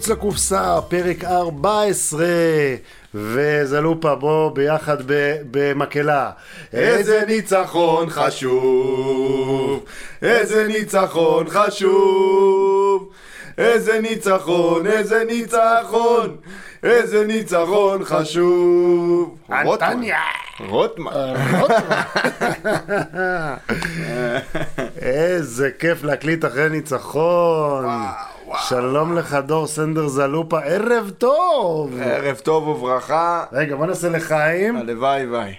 מחוץ לקופסה, פרק 14, וזלופה בוא ביחד במקהלה. איזה ניצחון חשוב, איזה ניצחון חשוב, איזה ניצחון, איזה ניצחון, איזה ניצחון חשוב. אנטניה! רוטמן. איזה כיף להקליט אחרי ניצחון. שלום לך דור סנדר זלופה, ערב טוב! ערב טוב וברכה. רגע, בוא נעשה לחיים. הלוואי ויי.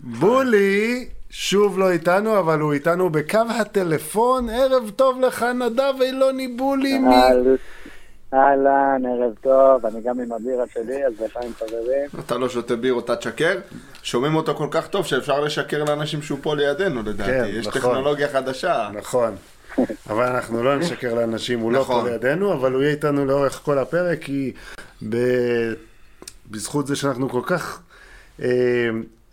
בולי שוב לא איתנו, אבל הוא איתנו בקו הטלפון. ערב טוב לך נדב אילוני בולי. מ- אהל- אהלן, ערב טוב, אני גם עם הבירה שלי, אז לחיים חברים. אתה לא שותה בירות, אתה תשקר? שומעים אותו כל כך טוב שאפשר לשקר לאנשים שהוא פה לידינו לדעתי. כן, יש נכון. טכנולוגיה חדשה. נכון. אבל אנחנו לא נשקר לאנשים, הוא לא נכון. פה לידינו, אבל הוא יהיה איתנו לאורך כל הפרק, כי ב... בזכות זה שאנחנו כל כך אה,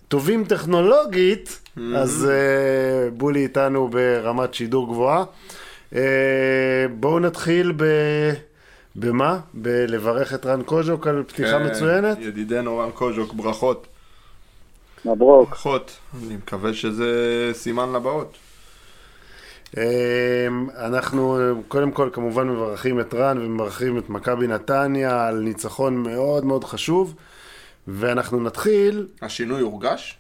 טובים טכנולוגית, אז אה, בולי איתנו ברמת שידור גבוהה. אה, בואו נתחיל ב... במה? בלברך את רן קוז'וק על פתיחה כן, מצוינת? ידידנו רן קוז'וק, ברכות. מברוק. ברכות. אני מקווה שזה סימן לבאות. אמ, אנחנו קודם כל כמובן מברכים את רן ומברכים את מכבי נתניה על ניצחון מאוד מאוד חשוב ואנחנו נתחיל, השינוי הורגש?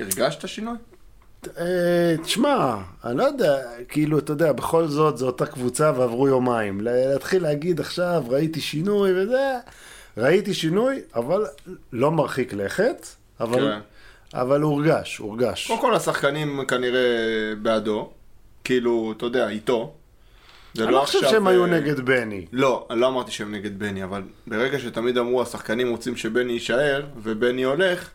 הרגשת שינוי? אה, תשמע, אני לא יודע, כאילו, אתה יודע, בכל זאת זו אותה קבוצה ועברו יומיים. לה- להתחיל להגיד עכשיו, ראיתי שינוי וזה, ראיתי שינוי, אבל לא מרחיק לכת, אבל, כן. אבל הורגש, הורגש. קודם כל השחקנים כנראה בעדו. כאילו, אתה יודע, איתו. זה אני לא חושב שהם אה, היו נגד בני. לא, אני לא אמרתי שהם נגד בני, אבל ברגע שתמיד אמרו השחקנים רוצים שבני יישאר, ובני הולך,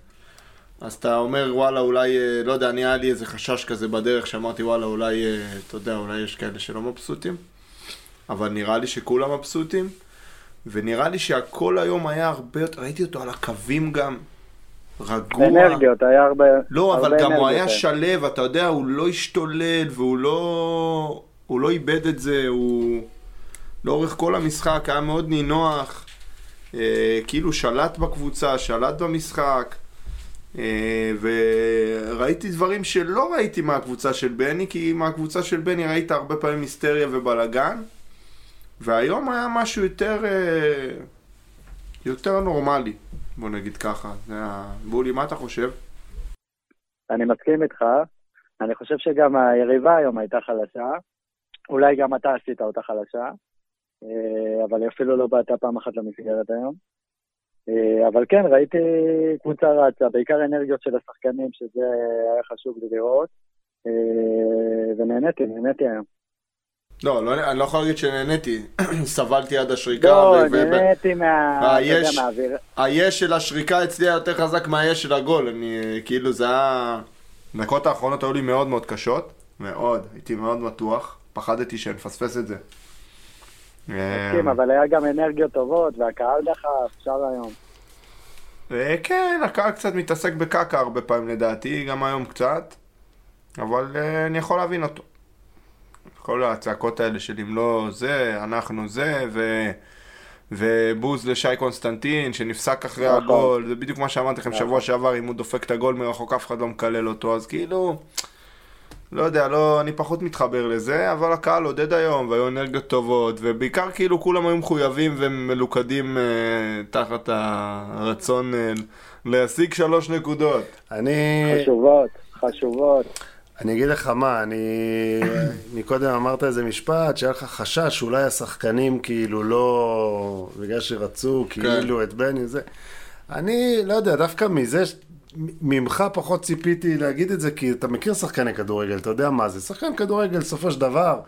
אז אתה אומר וואלה אולי, אה, לא יודע, אני היה לי איזה חשש כזה בדרך שאמרתי וואלה אולי, אה, אתה יודע, אולי יש כאלה שלא מבסוטים, אבל נראה לי שכולם מבסוטים, ונראה לי שהכל היום היה הרבה יותר, ראיתי אותו על הקווים גם, רגוע. אנרגיות, היה הרבה... לא, אבל הרבה גם הוא היה היה. שלב, אתה יודע, הוא לא השתולל והוא לא... הוא לא איבד את זה, הוא... לאורך כל המשחק היה מאוד נינוח, אה, כאילו שלט בקבוצה, שלט במשחק, אה, וראיתי דברים שלא ראיתי מהקבוצה של בני, כי מהקבוצה של בני ראית הרבה פעמים היסטריה ובלאגן, והיום היה משהו יותר... אה, יותר נורמלי, בוא נגיד ככה. זה היה... בולי, מה אתה חושב? אני מסכים איתך. אני חושב שגם היריבה היום הייתה חלשה. אולי גם אתה עשית אותה חלשה. אה, אבל היא אפילו לא באתה פעם אחת למסגרת היום. אה, אבל כן, ראיתי קבוצה רצה, בעיקר אנרגיות של השחקנים, שזה היה חשוב לי לראות. אה, ונהניתי, נהניתי היום. לא, לא, אני לא יכול להגיד שנהניתי, סבלתי עד השריקה. לא, נהניתי מה... אתה יודע, יש- מהאוויר. היש של השריקה אצלי היה יותר חזק מהיש של הגול. אני, כאילו זה היה... הדקות האחרונות היו לי מאוד מאוד קשות. מאוד, הייתי מאוד מתוח. פחדתי שנפספס את זה. מסכים, אבל היה גם אנרגיות טובות, והקהל דחף, אפשר היום. אה, כן, הקהל קצת מתעסק בקקה הרבה פעמים לדעתי, גם היום קצת. אבל אה, אני יכול להבין אותו. כל הצעקות האלה של אם לא זה, אנחנו זה, ו... ובוז לשי קונסטנטין שנפסק אחרי נכון. הגול, זה בדיוק מה שאמרתי לכם נכון. שבוע שעבר, אם הוא דופק את הגול מרחוק אף אחד לא מקלל אותו, אז כאילו, לא יודע, לא, אני פחות מתחבר לזה, אבל הקהל עודד היום, והיו אנרגיות טובות, ובעיקר כאילו כולם היו מחויבים ומלוכדים אה, תחת הרצון אה, להשיג שלוש נקודות. אני... חשובות, חשובות. אני אגיד לך מה, אני... מקודם אמרת איזה משפט, שהיה לך חשש שאולי השחקנים כאילו לא... בגלל שרצו כאילו את בני זה. אני לא יודע, דווקא מזה, ש- ממך פחות ציפיתי להגיד את זה, כי אתה מכיר שחקני כדורגל, אתה יודע מה זה. שחקן כדורגל, בסופו של דבר,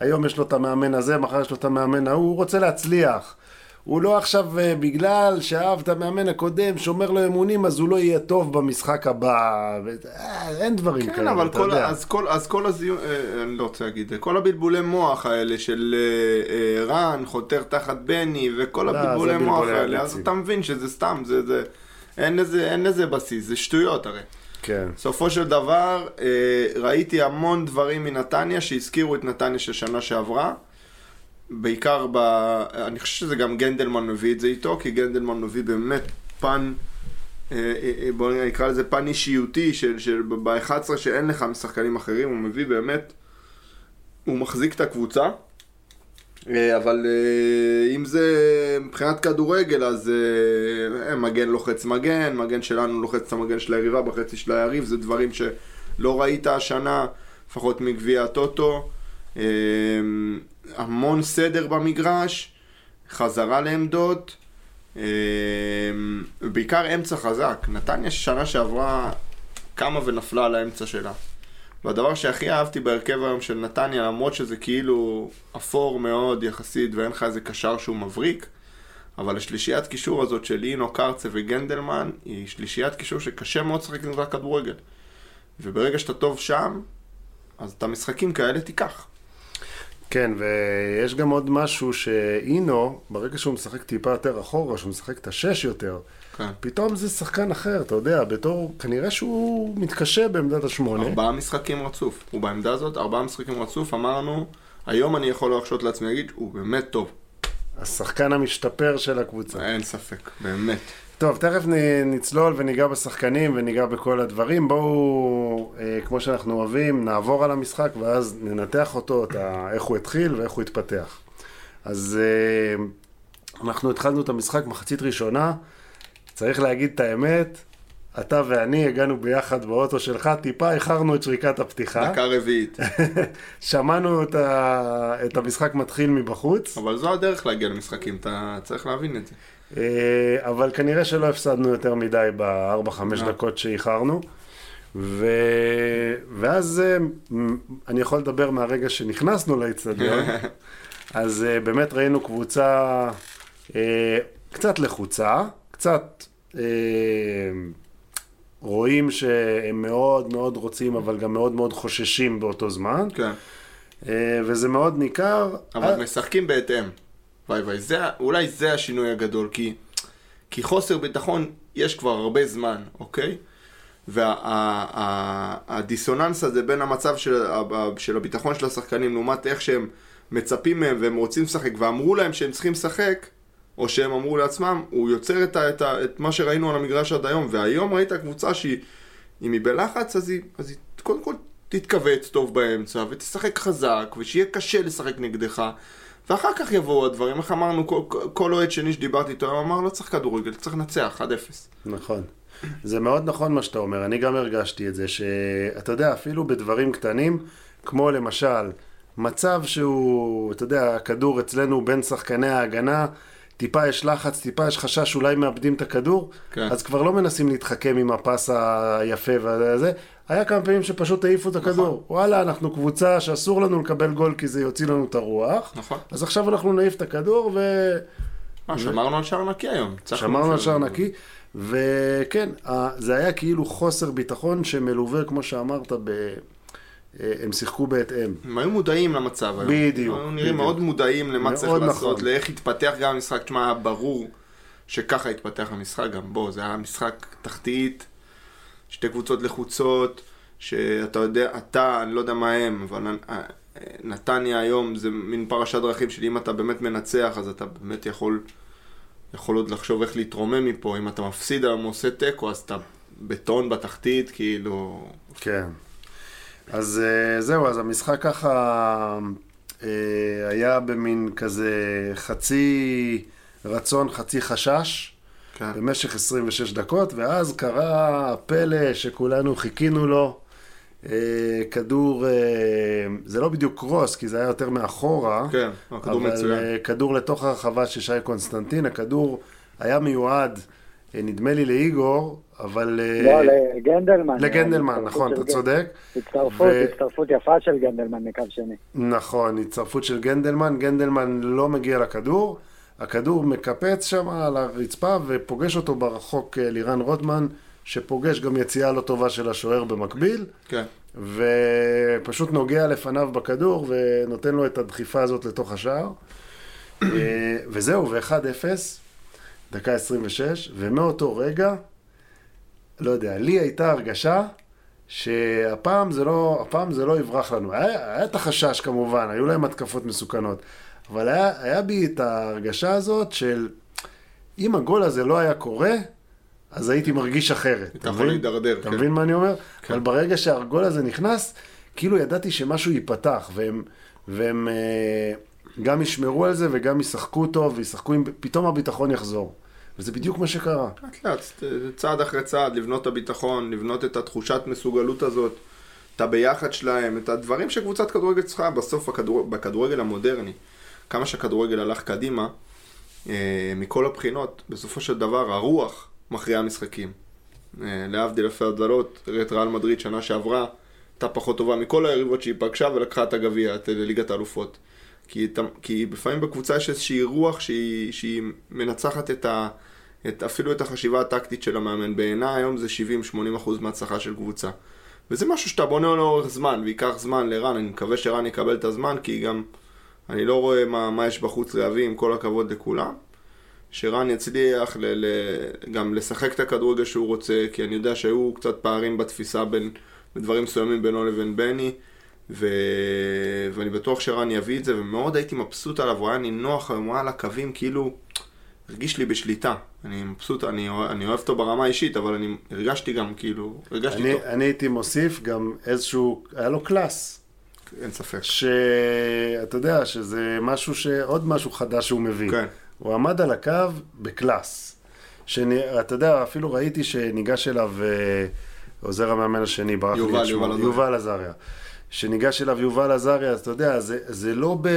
היום יש לו את המאמן הזה, מחר יש לו את המאמן ההוא, הוא רוצה להצליח. הוא לא עכשיו, אה, בגלל שאהב את המאמן הקודם, שומר לו אמונים, אז הוא לא יהיה טוב במשחק הבא. ו... אה, אין דברים כן, כאלה, אבל אתה כל, יודע. אז כל, אז כל הזיון, אה, אני לא רוצה להגיד, כל הבלבולי מוח האלה של אה, אה, רן, חותר תחת בני, וכל לא, הבלבולי מוח האלה, אז. אתה מבין שזה סתם, זה, זה, אין לזה, אין לזה בסיס, זה שטויות הרי. כן. בסופו של דבר, אה, ראיתי המון דברים מנתניה שהזכירו את נתניה של שנה שעברה. בעיקר ב... אני חושב שזה גם גנדלמן מביא את זה איתו, כי גנדלמן מביא באמת פן, אה, אה, אה, בוא נקרא לזה פן אישיותי, של, של ב-11 שאין לך משחקנים אחרים, הוא מביא באמת, הוא מחזיק את הקבוצה. אבל אם זה מבחינת כדורגל, אז מגן לוחץ מגן, מגן שלנו לוחץ את המגן של היריבה בחצי של היריב, זה דברים שלא ראית השנה, לפחות מגביע הטוטו. המון סדר במגרש, חזרה לעמדות, בעיקר אמצע חזק. נתניה שנה שעברה קמה ונפלה על האמצע שלה. והדבר שהכי אהבתי בהרכב היום של נתניה, למרות שזה כאילו אפור מאוד יחסית ואין לך איזה קשר שהוא מבריק, אבל השלישיית קישור הזאת של אינו, קרצה וגנדלמן היא שלישיית קישור שקשה מאוד לשחק זה כדורגל. וברגע שאתה טוב שם, אז את המשחקים כאלה תיקח. כן, ויש גם עוד משהו שאינו, ברגע שהוא משחק טיפה יותר אחורה, שהוא משחק את השש יותר, כן. פתאום זה שחקן אחר, אתה יודע, בתור, כנראה שהוא מתקשה בעמדת השמונה. ארבעה משחקים רצוף. הוא בעמדה הזאת, ארבעה משחקים רצוף, אמרנו, היום אני יכול להרשות לעצמי להגיד, הוא באמת טוב. השחקן המשתפר של הקבוצה. אין ספק, באמת. טוב, תכף נצלול וניגע בשחקנים וניגע בכל הדברים. בואו, אה, כמו שאנחנו אוהבים, נעבור על המשחק ואז ננתח אותו, ה, איך הוא התחיל ואיך הוא התפתח. אז אה, אנחנו התחלנו את המשחק מחצית ראשונה. צריך להגיד את האמת, אתה ואני הגענו ביחד באוטו שלך, טיפה איחרנו את שריקת הפתיחה. דקה רביעית. שמענו את, ה... את המשחק מתחיל מבחוץ. אבל זו הדרך להגיע למשחקים, אתה צריך להבין את זה. אה, אבל כנראה שלא הפסדנו יותר מדי בארבע-חמש לא. דקות שאיחרנו. ו... ואז אה, אני יכול לדבר מהרגע שנכנסנו לאצטדיון, אז אה, באמת ראינו קבוצה קצת לחוצה, קצת רואים שהם מאוד מאוד רוצים, אבל גם מאוד מאוד חוששים באותו זמן. כן. וזה מאוד ניכר. אבל משחקים בהתאם. וואי וואי, זה, אולי זה השינוי הגדול, כי, כי חוסר ביטחון יש כבר הרבה זמן, אוקיי? והדיסוננס וה, הזה בין המצב של, של הביטחון של השחקנים לעומת איך שהם מצפים מהם והם רוצים לשחק ואמרו להם שהם צריכים לשחק, או שהם אמרו לעצמם, הוא יוצר את, ה, את, ה, את מה שראינו על המגרש עד היום. והיום ראית קבוצה שהיא, אם היא בלחץ, אז היא, אז היא קודם כל תתכווץ טוב באמצע ותשחק חזק ושיהיה קשה לשחק נגדך. ואחר כך יבואו הדברים, איך אמרנו, כל, אוהד שני שדיברתי איתו, אמר, לא צריך כדורגל, צריך לנצח, 1-0. נכון. זה מאוד נכון מה שאתה אומר, אני גם הרגשתי את זה, שאתה יודע, אפילו בדברים קטנים, כמו למשל, מצב שהוא, אתה יודע, הכדור אצלנו בין שחקני ההגנה, טיפה יש לחץ, טיפה יש חשש שאולי מאבדים את הכדור, כן. אז כבר לא מנסים להתחכם עם הפס היפה וזה, היה כמה פעמים שפשוט העיפו את הכדור. נכון. וואלה, אנחנו קבוצה שאסור לנו לקבל גול כי זה יוציא לנו את הרוח. נכון. אז עכשיו אנחנו נעיף את הכדור ו... מה, שמרנו על שער נקי היום. שמרנו על שער נקי, וכן, זה היה כאילו חוסר ביטחון שמלווה, כמו שאמרת, ב... אה, הם שיחקו בהתאם. הם היו מודעים למצב היום. בדיוק. הם נראים מאוד מודעים למה צריך לעשות, נכון. לאיך התפתח גם המשחק. תשמע, היה ברור שככה התפתח המשחק גם. בוא, זה היה משחק תחתית. שתי קבוצות לחוצות, שאתה יודע, אתה, אני לא יודע מה הם, אבל אה, נתניה היום זה מין פרשת דרכים של אם אתה באמת מנצח, אז אתה באמת יכול, יכול עוד לחשוב איך להתרומם מפה. אם אתה מפסיד היום עושה תיקו, אז אתה בטון בתחתית, כאילו... כן. אז אה, זהו, אז המשחק ככה אה, היה במין כזה חצי רצון, חצי חשש. כן. במשך 26 דקות, ואז קרה הפלא שכולנו חיכינו לו. אה, כדור, זה לא בדיוק קרוס, כי זה היה יותר מאחורה. כן, הכדור מצוין. אבל כדור לתוך הרחבה של שי קונסטנטין, הכדור היה מיועד, נדמה לי לאיגור, אבל... לא, לגנדלמן. לגנדלמן, נכון, אתה צודק. הצטרפות. הצטרפות יפה של גנדלמן מקו שני. נכון, הצטרפות של גנדלמן, גנדלמן לא מגיע לכדור. הכדור מקפץ שם על הרצפה ופוגש אותו ברחוק אה, לירן רוטמן, שפוגש גם יציאה לא טובה של השוער במקביל. כן. ופשוט נוגע לפניו בכדור ונותן לו את הדחיפה הזאת לתוך השער. אה, וזהו, ו-1-0, דקה 26, ומאותו רגע, לא יודע, לי הייתה הרגשה שהפעם זה לא, הפעם זה לא יברח לנו. היה, היה את החשש כמובן, היו להם התקפות מסוכנות, אבל היה, היה בי את ההרגשה הזאת של אם הגול הזה לא היה קורה, אז הייתי מרגיש אחרת. אתה יכול להידרדר, אתה כן. מבין מה אני אומר? כן. אבל ברגע שהגול הזה נכנס, כאילו ידעתי שמשהו ייפתח, והם, והם אה, גם ישמרו על זה וגם ישחקו טוב, וישחקו עם... פתאום הביטחון יחזור. וזה בדיוק מה שקרה. לאט לאט, צעד אחרי צעד, לבנות את הביטחון, לבנות את התחושת מסוגלות הזאת, את הביחד שלהם, את הדברים שקבוצת כדורגל צריכה בסוף הכדור... בכדורגל המודרני. כמה שהכדורגל הלך קדימה, אה, מכל הבחינות, בסופו של דבר הרוח מכריעה משחקים. אה, להבדיל אלפי הבדלות, ראה את ריאל מדריד שנה שעברה, הייתה פחות טובה מכל היריבות שהיא פגשה ולקחה את הגביע, את ליגת האלופות. כי, כי לפעמים בקבוצה יש איזושהי רוח שהיא, שהיא מנצחת את ה, את, אפילו את החשיבה הטקטית של המאמן. בעיניי היום זה 70-80% מההצלחה של קבוצה. וזה משהו שאתה בונה לאורך זמן, וייקח זמן לרן, אני מקווה שרן יקבל את הזמן, כי גם אני לא רואה מה, מה יש בחוץ להביא, עם כל הכבוד לכולם. שרן יצליח ל, ל, גם לשחק את הכדורגל שהוא רוצה, כי אני יודע שהיו קצת פערים בתפיסה בין, בדברים מסוימים בינו לבין בני, ו... ואני בטוח שרן יביא את זה, ומאוד הייתי מבסוט עליו, הוא היה נינוח היום, הוא היה על הקווים, כאילו, הרגיש לי בשליטה. אני מבסוט, אני, אני אוהב אותו ברמה האישית, אבל אני הרגשתי גם, כאילו, הרגשתי אני, טוב, אני הייתי מוסיף גם איזשהו, היה לו class. אין ספק. שאתה יודע שזה משהו ש... עוד משהו חדש שהוא מביא. כן. הוא עמד על הקו ב class. שאתה יודע, אפילו ראיתי שניגש אליו אה, עוזר המאמן השני, ברח לי את שמו, יובל עזריה. שניגש אליו יובל עזריה, אז אתה יודע, זה, זה לא ב...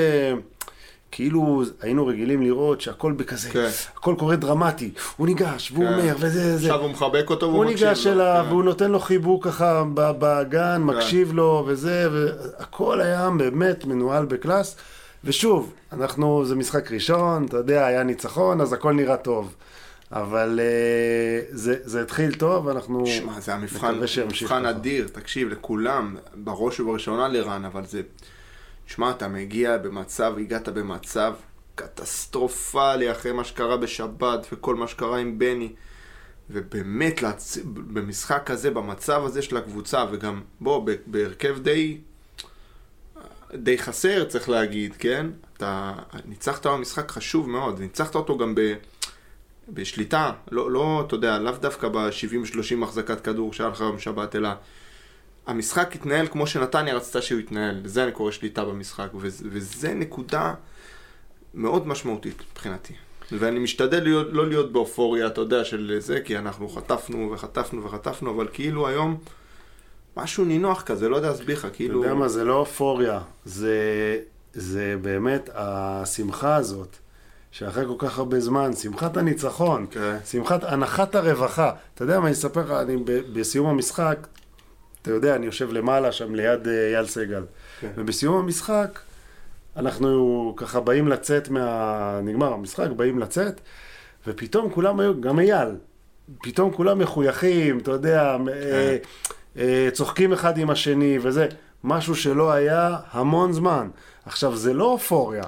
כאילו היינו רגילים לראות שהכל בכזה, כן. הכל קורה דרמטי, הוא ניגש, והוא כן. אומר, וזה, זה. עכשיו הוא מחבק אותו והוא הוא מקשיב ניגש לו, אליו, כן. והוא נותן לו חיבוק ככה ב- בגן, מקשיב לו, וזה, והכל היה באמת מנוהל בקלאס. ושוב, אנחנו, זה משחק ראשון, אתה יודע, היה ניצחון, אז הכל נראה טוב. אבל אה, זה, זה התחיל טוב, אנחנו שמע, זה המבחן, מבחן. אדיר, תקשיב, לכולם, בראש ובראשונה לרן, אבל זה... שמע, אתה מגיע במצב, הגעת במצב קטסטרופלי אחרי מה שקרה בשבת וכל מה שקרה עם בני. ובאמת, להצ... במשחק כזה, במצב הזה של הקבוצה, וגם, בוא, בהרכב די... די חסר, צריך להגיד, כן? אתה ניצחת במשחק חשוב מאוד, ניצחת אותו גם ב... בשליטה, לא, לא, אתה יודע, לאו דווקא ב-70-30 החזקת כדור שהיה לך ביום שבת, אלא המשחק התנהל כמו שנתניה רצתה שהוא יתנהל, לזה אני קורא שליטה במשחק, וזה, וזה נקודה מאוד משמעותית מבחינתי. ואני משתדל להיות, לא להיות באופוריה, אתה יודע, של זה, כי אנחנו חטפנו וחטפנו וחטפנו, אבל כאילו היום משהו נינוח כזה, לא יודע להסביר לך, אתה כאילו... יודע מה, זה לא אופוריה, זה, זה באמת השמחה הזאת, שאחרי כל כך הרבה זמן, שמחת הניצחון, כן. שמחת הנחת הרווחה. אתה יודע מה, אני אספר לך, אני ב- בסיום המשחק, אתה יודע, אני יושב למעלה שם ליד אה, אייל סגל, כן. ובסיום המשחק, אנחנו ככה באים לצאת מה... נגמר המשחק, באים לצאת, ופתאום כולם היו, גם אייל, פתאום כולם מחויכים, אתה יודע, אה, אה, צוחקים אחד עם השני וזה, משהו שלא היה המון זמן. עכשיו, זה לא אופוריה,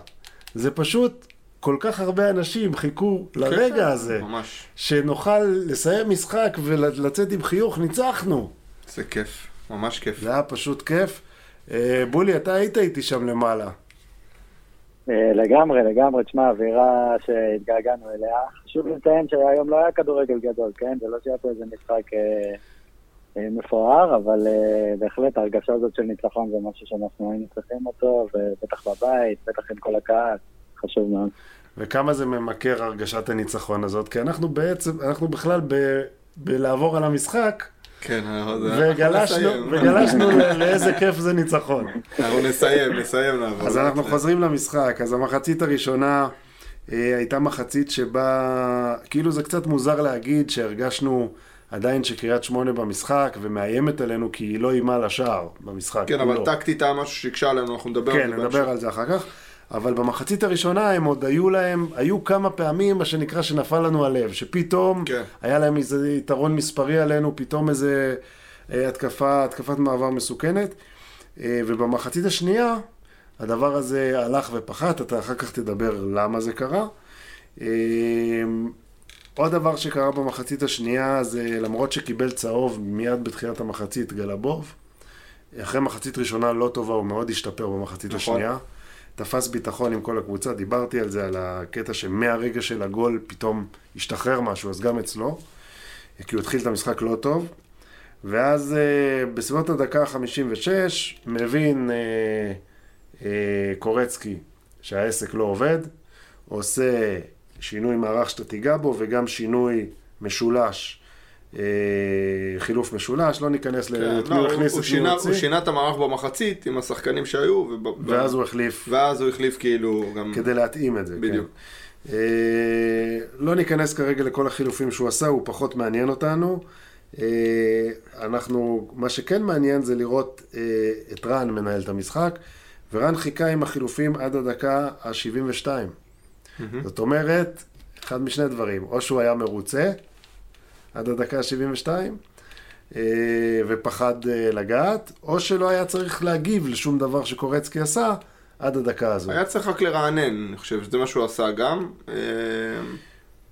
זה פשוט כל כך הרבה אנשים חיכו לרגע כן, הזה, ממש. שנוכל לסיים משחק ולצאת עם חיוך, ניצחנו. זה כיף, ממש כיף. זה היה פשוט כיף. אה, בולי, אתה היית איתי שם למעלה. אה, לגמרי, לגמרי. תשמע, אווירה שהתגעגענו אליה. חשוב לציין שהיום לא היה כדורגל גדול, כן? זה לא שהיה פה איזה משחק אה, אה, מפואר, אבל אה, בהחלט ההרגשה הזאת של ניצחון זה משהו שאנחנו היינו צריכים אותו, ובטח בבית, בטח עם כל הקהל. חשוב מאוד. וכמה זה ממכר הרגשת הניצחון הזאת, כי אנחנו בעצם, אנחנו בכלל ב... בלעבור על המשחק, כן, אנחנו וגלשנו. וגלשנו לאיזה כיף זה ניצחון. אנחנו נסיים, נסיים לעבור. אז אנחנו חוזרים למשחק. אז המחצית הראשונה אה, הייתה מחצית שבה, כאילו זה קצת מוזר להגיד שהרגשנו עדיין שקריית שמונה במשחק ומאיימת עלינו כי היא לא איימה לשער במשחק. כן. אבל טקטית היה משהו שהקשה עלינו, אנחנו נדבר כן, על זה נדבר בהמשך. על זה אחר כך. אבל במחצית הראשונה הם עוד היו להם, היו כמה פעמים, מה שנקרא, שנפל לנו הלב, שפתאום כן. היה להם איזה יתרון מספרי עלינו, פתאום איזה אה, התקפה, התקפת מעבר מסוכנת. אה, ובמחצית השנייה, הדבר הזה הלך ופחת, אתה אחר כך תדבר למה זה קרה. אה, עוד דבר שקרה במחצית השנייה זה למרות שקיבל צהוב מיד בתחילת המחצית גלבוב, אחרי מחצית ראשונה לא טובה הוא מאוד השתפר במחצית נכון. השנייה. תפס ביטחון עם כל הקבוצה, דיברתי על זה, על הקטע שמהרגע של הגול פתאום השתחרר משהו, אז גם אצלו, כי הוא התחיל את המשחק לא טוב. ואז אה, בסביבות הדקה ה-56 מבין אה, אה, קורצקי שהעסק לא עובד, עושה שינוי מערך שאתה תיגע בו וגם שינוי משולש, חילוף משולש, לא ניכנס כן, ל... את לא, הוא הכניס, את מי הוא הוציא, הוא שינה את המערך במחצית עם השחקנים שהיו, ואז הוא החליף ואז הוא החליף כאילו גם... כדי להתאים את זה. בדיוק. כן. אה, לא ניכנס כרגע לכל החילופים שהוא עשה, הוא פחות מעניין אותנו. אה, אנחנו, מה שכן מעניין זה לראות אה, את רן מנהל את המשחק, ורן חיכה עם החילופים עד הדקה ה-72. מהמם. זאת אומרת, אחד משני דברים, או שהוא היה מרוצה עד הדקה ה-72, אה, ופחד אה, לגעת, או שלא היה צריך להגיב לשום דבר שקורצקי עשה עד הדקה הזו. היה צריך רק לרענן, אני חושב שזה מה שהוא עשה גם. אה,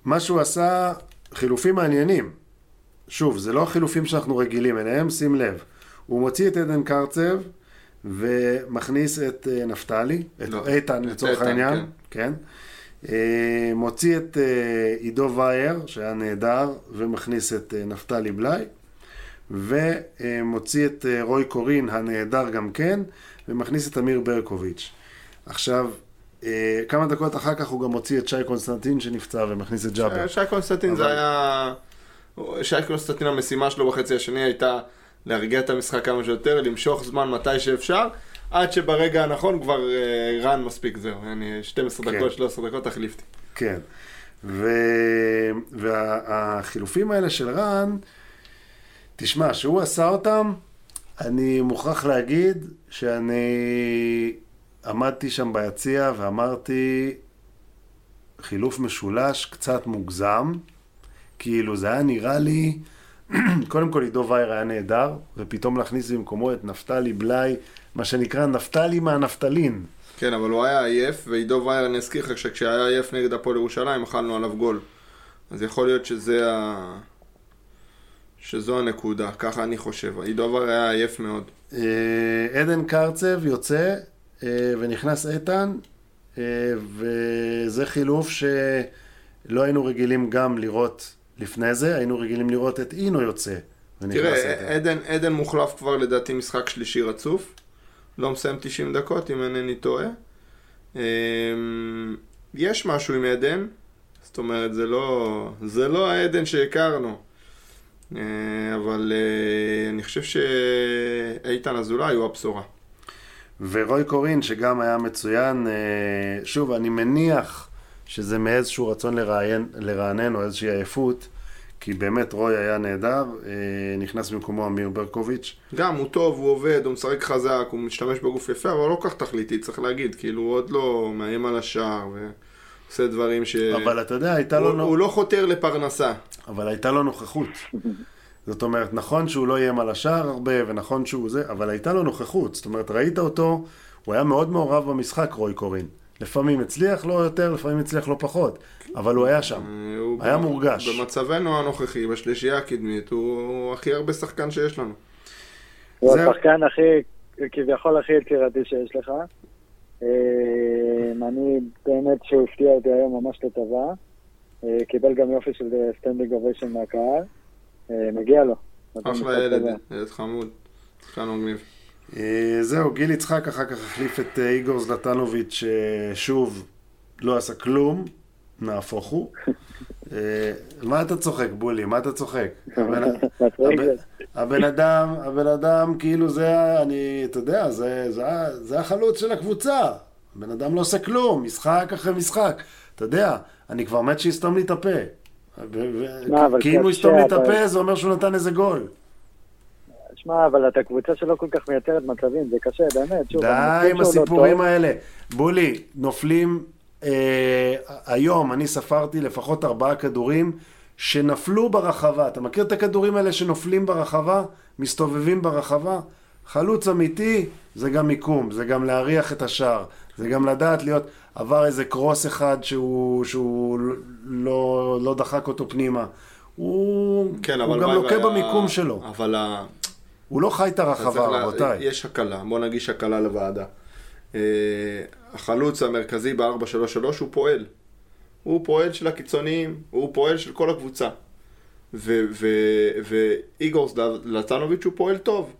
מה שהוא עשה, חילופים מעניינים. שוב, זה לא החילופים שאנחנו רגילים אליהם, שים לב. הוא מוציא את עדן קרצב ומכניס את נפתלי, את לא, איתן לצורך העניין, כן. אה, מוציא את אה, עידו וייר, שהיה נהדר, ומכניס את אה, נפתלי בלאי, ומוציא את אה, רוי קורין, הנהדר גם כן, ומכניס את אמיר ברקוביץ'. עכשיו, אה, כמה דקות אחר כך הוא גם מוציא את שי קונסטנטין שנפצע ומכניס את ג'אבר. שי קונסטנטין זה אבל- היה... שי קונסטנטין המשימה שלו בחצי השני הייתה להרגיע את המשחק כמה שיותר, למשוך זמן מתי שאפשר, עד שברגע הנכון כבר אה, רן מספיק, זהו, אני 12 כן. דקות, 13 דקות, תחליף אותי. כן. ו... והחילופים האלה של רן, תשמע, שהוא עשה אותם, אני מוכרח להגיד שאני עמדתי שם ביציע ואמרתי, חילוף משולש קצת מוגזם. כאילו, זה היה נראה לי, קודם כל עידו וייר היה נהדר, ופתאום להכניס במקומו את נפתלי בלאי, מה שנקרא נפתלי מהנפתלין. כן, אבל הוא היה עייף, ועידו וייר, אני אזכיר לך שכשהיה עייף נגד הפועל ירושלים, אכלנו עליו גול. אז יכול להיות שזה ה... שזו הנקודה, ככה אני חושב. עידו וייר היה עייף מאוד. אה, עדן קרצב יוצא אה, ונכנס איתן, אה, וזה חילוף שלא היינו רגילים גם לראות לפני זה, היינו רגילים לראות את אינו יוצא תראה. עדן, עדן מוחלף כבר לדעתי משחק שלישי רצוף. לא מסיים 90 דקות, אם אינני טועה. אמ, יש משהו עם עדן, זאת אומרת, זה לא, זה לא העדן שהכרנו. אה, אבל אה, אני חושב שאיתן אזולאי הוא הבשורה. ורוי קורין, שגם היה מצוין, אה, שוב, אני מניח שזה מאיזשהו רצון לרענן או איזושהי עייפות, כי באמת רוי היה נהדר, אה, נכנס במקומו אמיר ברקוביץ'. גם, הוא טוב, הוא עובד, הוא משחק חזק, הוא משתמש בגוף יפה, אבל לא כל כך תכליתי, צריך להגיד. כאילו, הוא עוד לא מאיים על השער ועושה דברים ש... אבל אתה יודע, הייתה הוא, לו... הוא לא חותר לפרנסה. אבל הייתה לו נוכחות. זאת אומרת, נכון שהוא לא איים על השער הרבה, ונכון שהוא זה, אבל הייתה לו נוכחות. זאת אומרת, ראית אותו, הוא היה מאוד מעורב במשחק, רוי קורין. לפעמים הצליח לא יותר, לפעמים הצליח לא פחות, אבל הוא היה שם. אה, הוא היה ב- מורגש. במצבנו הנוכחי, בשלישייה הקדמית, הוא הכי הרבה שחקן שיש לנו. הוא זהו. השחקן הכי, כביכול הכי יצירתי שיש לך. אה, אני באמת שהוא הפתיע אותי היום ממש לטובה. אה, קיבל גם יופי של standing ovation מהקהל. מגיע לו. אחלה ילד. ילד חמוד. שחקן מגניב. אה, זהו, גיל יצחק אחר כך החליף את אה, איגור זלטנוביץ', ששוב, לא עשה כלום, נהפוך הוא. אה, מה אתה צוחק, בולי? מה אתה צוחק? הבן- אדם, הבן אדם, כאילו זה, אני, אתה יודע, זה, זה, ה- זה החלוץ של הקבוצה. הבן אדם לא עושה כלום, משחק אחרי משחק. אתה יודע, אני כבר מת שיסתום לי את הפה. כי אם הוא יסתום לי את הפה, זה אומר שהוא נתן איזה גול. שמע, אבל אתה קבוצה שלא כל כך מייצרת מצבים, זה קשה, באמת. שוב, די עם לא הסיפורים טוב. האלה. בולי, נופלים, אה, היום אני ספרתי לפחות ארבעה כדורים שנפלו ברחבה. אתה מכיר את הכדורים האלה שנופלים ברחבה? מסתובבים ברחבה? חלוץ אמיתי, זה גם מיקום, זה גם להריח את השער, זה גם לדעת להיות, עבר איזה קרוס אחד שהוא, שהוא לא, לא דחק אותו פנימה. הוא, כן, הוא גם לוקה מה- במיקום שלו. אבל הוא לא חי את הרחבה, לה- רבותיי. יש הקלה, בוא נגיש הקלה לוועדה. אה, החלוץ המרכזי ב-433 הוא פועל. הוא פועל של הקיצוניים, הוא פועל של כל הקבוצה. ואיגור לצנוביץ' הוא פועל טוב,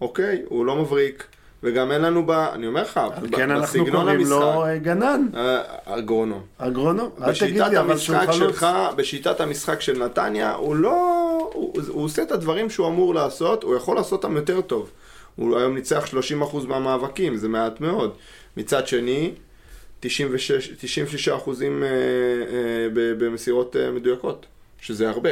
אוקיי? הוא לא מבריק, וגם אין לנו ב... אני אומר לך, על ב- כן אנחנו בסגנון קוראים לו המשחק, גנן, אה, אגרונום. אגרונום. אל תגיד בשיטת לי אבל שהוא המשחק חלוץ. שלך, בשיטת המשחק של נתניה, הוא לא... הוא, הוא עושה את הדברים שהוא אמור לעשות, הוא יכול לעשות אותם יותר טוב. הוא היום ניצח 30% מהמאבקים, זה מעט מאוד. מצד שני, 96, 96 אחוזים אה, אה, במסירות מדויקות, שזה הרבה.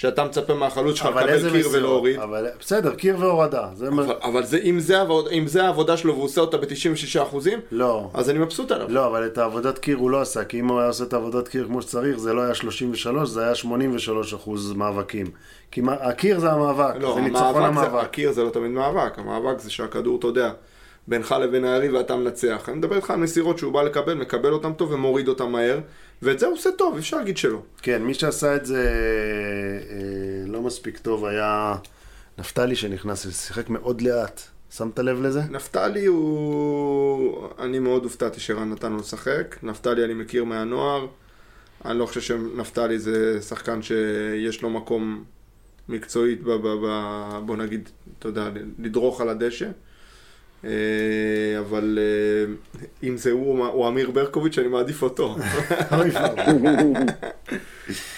שאתה מצפה מהחלוץ שלך אבל לקבל קיר? ולהוריד. אבל- בסדר, קיר והורדה. זה מה- אבל, אבל זה, אם, זה העבוד, אם זה העבודה שלו והוא עושה אותה ב-96 אחוזים, לא. אז אני מבסוט עליו. לא, אבל את העבודת קיר הוא לא עשה, כי אם הוא היה עושה את העבודת קיר כמו שצריך, זה לא היה 33, זה היה 83 אחוז מאבקים. כי מה- הקיר זה המאבק, לא, זה ניצחון המאבק זה. הקיר זה לא תמיד מאבק, המאבק זה שהכדור, אתה יודע, בינך לבין היריב ואתה מנצח. אני מדבר איתך על מסירות שהוא בא לקבל, מקבל אותם טוב ומוריד אותם מהר, ואת זה הוא עושה טוב, אפשר להגיד שלא. כן, מי שעשה את זה אה, לא מספיק טוב היה נפתלי שנכנס ושיחק מאוד לאט. שמת לב לזה? נפתלי הוא... אני מאוד הופתעתי שרן נתן לו לשחק. נפתלי אני מכיר מהנוער. אני לא חושב שנפתלי זה שחקן שיש לו מקום מקצועית, ב, ב, ב, בוא נגיד, אתה יודע, לדרוך על הדשא. אה, אבל אה, אם זה הוא או אמיר ברקוביץ', אני מעדיף אותו.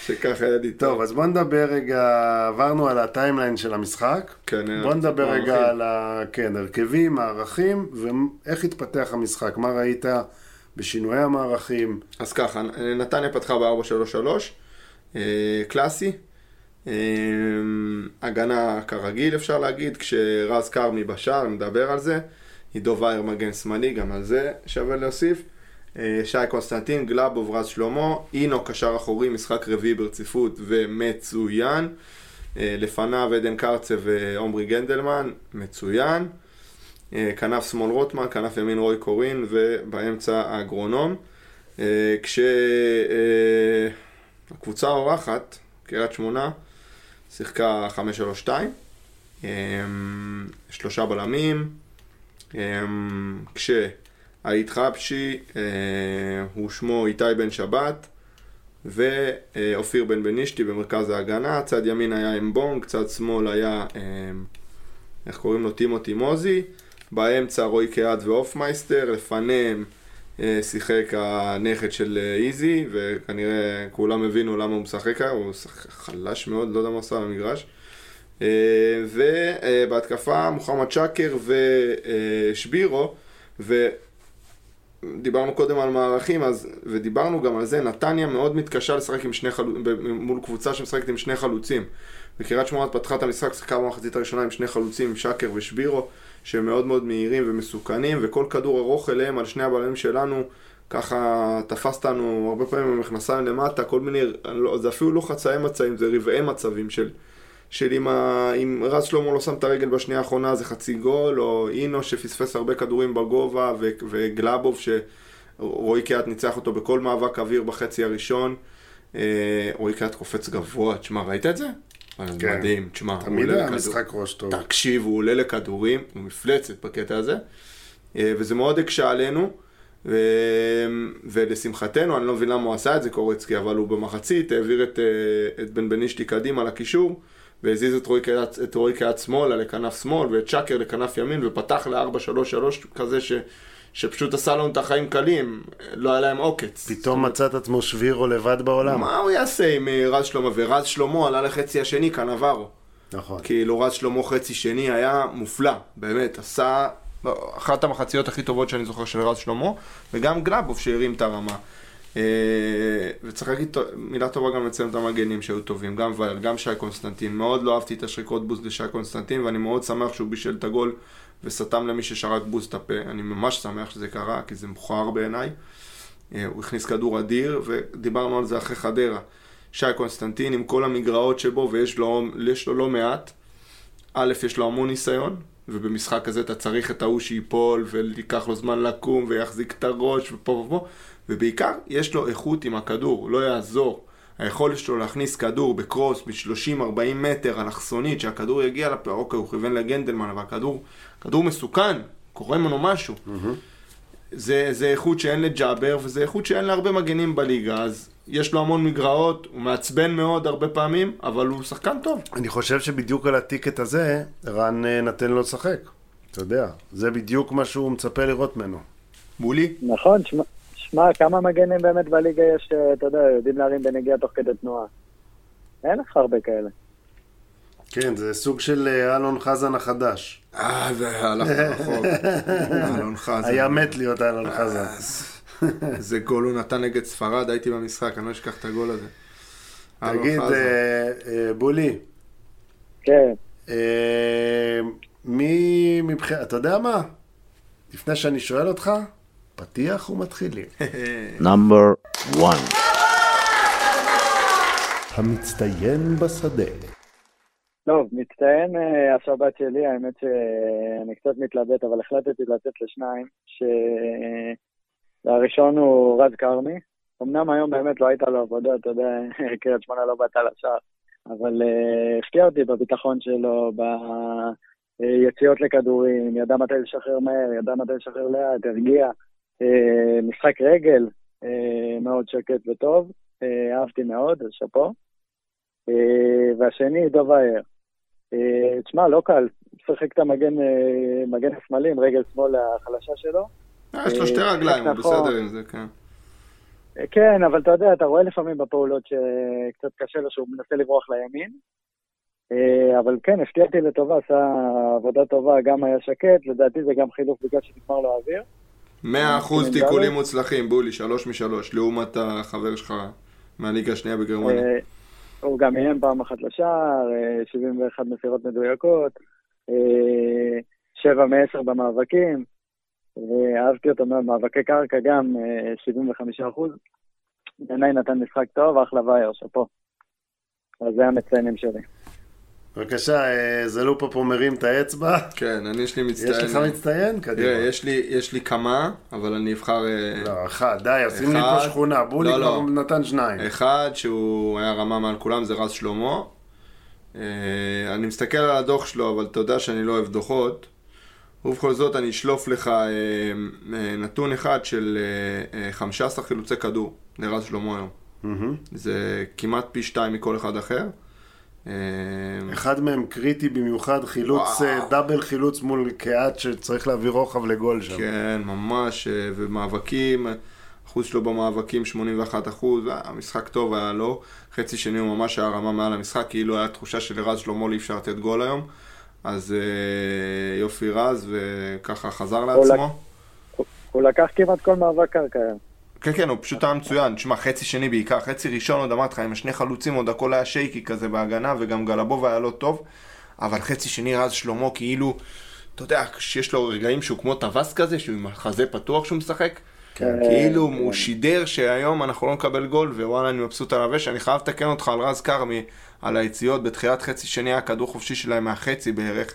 שככה היה לי טוב, אז בוא נדבר רגע, עברנו על הטיימליין של המשחק. כן, בוא נדבר. רגע על ה... כן, הרכבים, מערכים, ואיך התפתח המשחק. מה ראית בשינויי המערכים? אז ככה, נתניה פתחה ב-4-3-3, אה, קלאסי. אה, הגנה כרגיל אפשר להגיד, כשרז כרמי בשער, נדבר על זה. עידו וייר מגן שמאלי, גם על זה שווה להוסיף. אה, שי קונסטנטין, גלאבוב, רז שלמה, אינו קשר אחורי, משחק רביעי ברציפות ומצוין. אה, לפניו עדן קרצה ועומרי גנדלמן, מצוין. אה, כנף שמאל רוטמן, כנף ימין רוי קורין ובאמצע האוגרונום. כשהקבוצה האורחת, קריית שמונה, שיחקה 5-3-2, אה, שלושה בלמים, אה, כשהאית חבשי, אה, הוא שמו איתי בן שבת, ואופיר בן בנישתי במרכז ההגנה, צד ימין היה אמבונג, צד שמאל היה, אה, איך קוראים לו? טימותי מוזי, באמצע רוי קהת והופמייסטר, לפניהם שיחק הנכד של אה, איזי, וכנראה כולם הבינו למה הוא משחק ככה, הוא חלש מאוד, לא יודע מה עושה על המגרש. אה, ובהתקפה מוחמד שקר ושבירו, ודיברנו קודם על מערכים, אז, ודיברנו גם על זה, נתניה מאוד מתקשה לשחק עם שני חלוצים, מול קבוצה שמשחקת עם שני חלוצים. וקריית שמונה פתחה את המשחק, שיחקה במחצית הראשונה עם שני חלוצים, עם שקר ושבירו, שהם מאוד מאוד מהירים ומסוכנים, וכל כדור ארוך אליהם על שני הבלמים שלנו, ככה תפס אותנו הרבה פעמים במכנסיים למטה, כל מיני, לא, זה אפילו לא חצאי מצבים, זה רבעי מצבים של, של אם, ה, אם רז שלמה לא שם את הרגל בשנייה האחרונה זה חצי גול, או אינו שפספס הרבה כדורים בגובה, ו, וגלאבוב שרועי קיאט ניצח אותו בכל מאבק אוויר בחצי הראשון. אה, רועי קיאט קופץ גבוה, תשמע, ראית את זה? כן. כן. מדהים, תשמע, הוא תמיד היה. משחק ראש טוב. תקשיב, הוא עולה לכדורים, הוא מפלצת בקטע הזה, אה, וזה מאוד הקשה עלינו, ו... ולשמחתנו, אני לא מבין למה הוא עשה את זה קורצקי, אבל הוא במחצית העביר את, אה, את בן בנישתי קדימה לקישור, והזיז את רועי קהת- את רועי קהת שמאלה לכנף שמאל, ואת שקר לכנף ימין, ופתח ל-4-3-3 כזה ש... שפשוט עשה לנו את החיים קלים, לא היה להם עוקץ. פתאום מצא את עצמו שבירו לבד בעולם. מה הוא יעשה עם אה, רז שלמה? ורז שלמה עלה לחצי השני קנברו. נכון. כאילו רז שלמה חצי שני היה מופלא, באמת, עשה אחת המחציות הכי טובות שאני זוכר של רז שלמה, וגם גלאבוב שהרים את הרמה. אה, וצריך להגיד מילה טובה גם לציין את המגנים שהיו טובים, גם וייר, גם שי קונסטנטין. מאוד לא אהבתי את השריקות בוז לשי קונסטנטין, ואני מאוד שמח שהוא בישל את הגול וסתם למי ששרק בוז את הפה. אני ממש שמח שזה קרה, כי זה מכוער בעיניי. אה, הוא הכניס כדור אדיר, ודיברנו על זה אחרי חדרה. שי קונסטנטין עם כל המגרעות שבו, ויש לו, לו לא מעט. א', יש לו המון ניסיון, ובמשחק הזה אתה צריך את ההוא שייפול, וייקח לו זמן לקום, ויחזיק את הראש, ופה ופה, ובעיקר, יש לו איכות עם הכדור, לא יעזור. היכולת שלו להכניס כדור בקרוס ב-30-40 מטר, אלכסונית, שהכדור יגיע לפה, אוקיי, הוא כיוון לגנדלמן, אבל הכדור, כדור מסוכן, קורה ממנו משהו. זה, זה איכות שאין לג'אבר, וזה איכות שאין להרבה מגנים בליגה, אז יש לו המון מגרעות, הוא מעצבן מאוד הרבה פעמים, אבל הוא שחקן טוב. אני חושב שבדיוק על הטיקט הזה, רן אה, נתן לו לשחק. אתה יודע, זה בדיוק מה שהוא מצפה לראות ממנו. בולי? נכון, שמע, כמה מגנים באמת בליגה יש, אה, אתה יודע, יודעים להרים בנגיעה תוך כדי תנועה. אין לך הרבה כאלה. כן, זה סוג של אה, אלון חזן החדש. אה, זה הלך רחוק. אלון חזן. היה מת להיות אלון חזן. איזה גול הוא נתן נגד ספרד, הייתי במשחק, אני לא אשכח את הגול הזה. תגיד, אה, בולי. כן. מי מבחינת, אתה יודע מה? לפני שאני שואל אותך, פתיח ומתחילים. נאמבר 1 המצטיין בשדה. טוב, מצטיין אה, השבת שלי, האמת שאני קצת מתלבט, אבל החלטתי לצאת לשניים, שהראשון הוא רז כרמי. אמנם היום באמת לא הייתה לו עבודה, אתה יודע, קריית שמונה לא באת לשער, אבל uh, הפתיע אותי בביטחון שלו, ביציאות לכדורים, ידע מתי לשחרר מהר, ידע מתי לשחרר לאט, הרגיע. Uh, משחק רגל uh, מאוד שקט וטוב, uh, אהבתי מאוד, אז שאפו. והשני, דוב האר. אה, תשמע, לא קל, משחק את המגן אה, מגן השמאלי עם רגל שמאל החלשה שלו. אה, יש לו שתי רגליים, הוא נכון. בסדר עם זה, כן. כן, אבל אתה יודע, אתה רואה לפעמים בפעולות שקצת קשה לו שהוא מנסה לברוח לימין. אבל כן, הפתיע אותי לטובה, עשה עבודה טובה, גם היה שקט, לדעתי זה גם חילוף בגלל שנגמר לו האוויר. מאה אחוז תיקולים מוצלחים, בולי, שלוש משלוש, לעומת החבר שלך מהליגה השנייה בגרמניה. הוא גם איים פעם אחת לשער, 71 מסירות מדויקות, 7 מ-10 במאבקים. אהבתי אותו מאוד, מאבקי קרקע גם 75 אחוז. בעיניי נתן משחק טוב, אחלה וייר, שאפו. אז זה המציינים שלי. בבקשה, זלופה פה מרים את האצבע. כן, אני יש לי מצטיין. יש לך מצטיין? קדימה. תראה, יש לי, יש לי כמה, אבל אני אבחר... לא, אחד, די, עושים לי פה שכונה. בולי לא, כבר לא. נתן שניים. אחד שהוא היה רמה מעל כולם זה רז שלמה. אה, אני מסתכל על הדוח שלו, אבל אתה יודע שאני לא אוהב דוחות. ובכל זאת אני אשלוף לך אה, אה, נתון אחד של אה, אה, 15 חילוצי כדור לרז שלמה היום. מהמם. זה כמעט פי שתיים מכל אחד אחר. אה, אחד מהם קריטי במיוחד, חילוץ, וואו. אה, דאבל חילוץ מול קהת שצריך להביא רוחב לגול שם. כן, ממש, אה, ומאבקים, אחוז שלו במאבקים 81 אחוז, אה, המשחק טוב היה לו, חצי שני הוא ממש היה רמה מעל המשחק, כאילו היה תחושה שלרז שלמה אי אפשר לתת גול היום, אז יופי רז, וככה חזר לעצמו. הוא לקח כמעט כל מאבק קרקע היום. כן, כן, הוא פשוט היה מצוין. תשמע, חצי שני בעיקר, חצי ראשון עוד אמרתי לך, עם השני חלוצים עוד הכל היה שייקי כזה בהגנה, וגם גלבוב היה לא טוב, אבל חצי שני רז שלמה כאילו, אתה יודע, שיש לו רגעים שהוא כמו טווס כזה, שהוא עם החזה פתוח שהוא משחק, כן. כאילו הוא שידר שהיום אנחנו לא נקבל גול, ווואלה אני מבסוט עליו, ושאני חייב לתקן אותך על רז כרמי, על היציאות, בתחילת חצי שני היה כדור חופשי שלהם מהחצי בערך,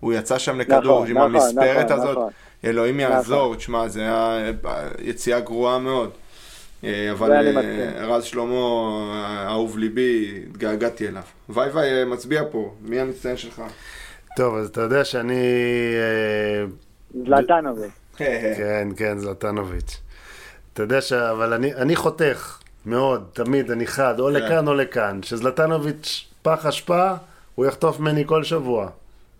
הוא יצא שם לכדור נכון, עם נכון, המספרת נכון, הזאת, נכון. אלוהים יעזור, תשמע, זה היה יציאה גרועה מאוד. אה, אבל אה. רז שלמה, אה, אהוב ליבי, התגעגעתי אליו. וואי וואי, אה, מצביע פה, מי המצטיין שלך? טוב, אז אתה יודע שאני... זלטנוביץ'. כן, כן, זלטנוביץ'. אתה יודע ש... אבל אני, אני חותך מאוד, תמיד, אני חד, או כן. לכאן או לכאן. שזלטנוביץ' פח אשפה, הוא יחטוף ממני כל שבוע.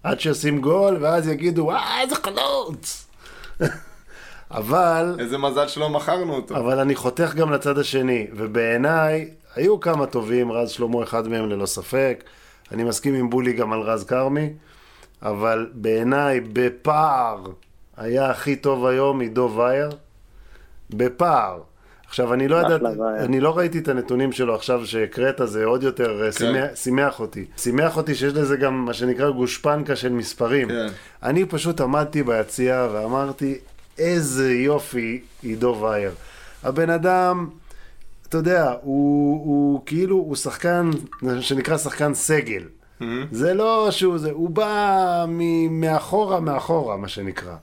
עד שישים גול, ואז יגידו, וואי, איזה חלוץ! אבל... איזה מזל שלא מכרנו אותו. אבל אני חותך גם לצד השני, ובעיניי, היו כמה טובים, רז שלמה אחד מהם ללא ספק. אני מסכים עם בולי גם על רז כרמי, אבל בעיניי, בפער, היה הכי טוב היום מדוב וייר. בפער. עכשיו, אני לא יודעת. אני לא ראיתי את הנתונים שלו עכשיו שהקראת, זה עוד יותר אה, שימח, שימח אותי. שימח אותי שיש לזה גם מה שנקרא גושפנקה של מספרים. כן. אני פשוט עמדתי ביציע ואמרתי, איזה יופי עידו וייר. הבן אדם, אתה יודע, הוא, הוא כאילו, הוא שחקן, שנקרא שחקן סגל. זה לא שהוא זה, הוא בא מאחורה מאחורה, מה שנקרא.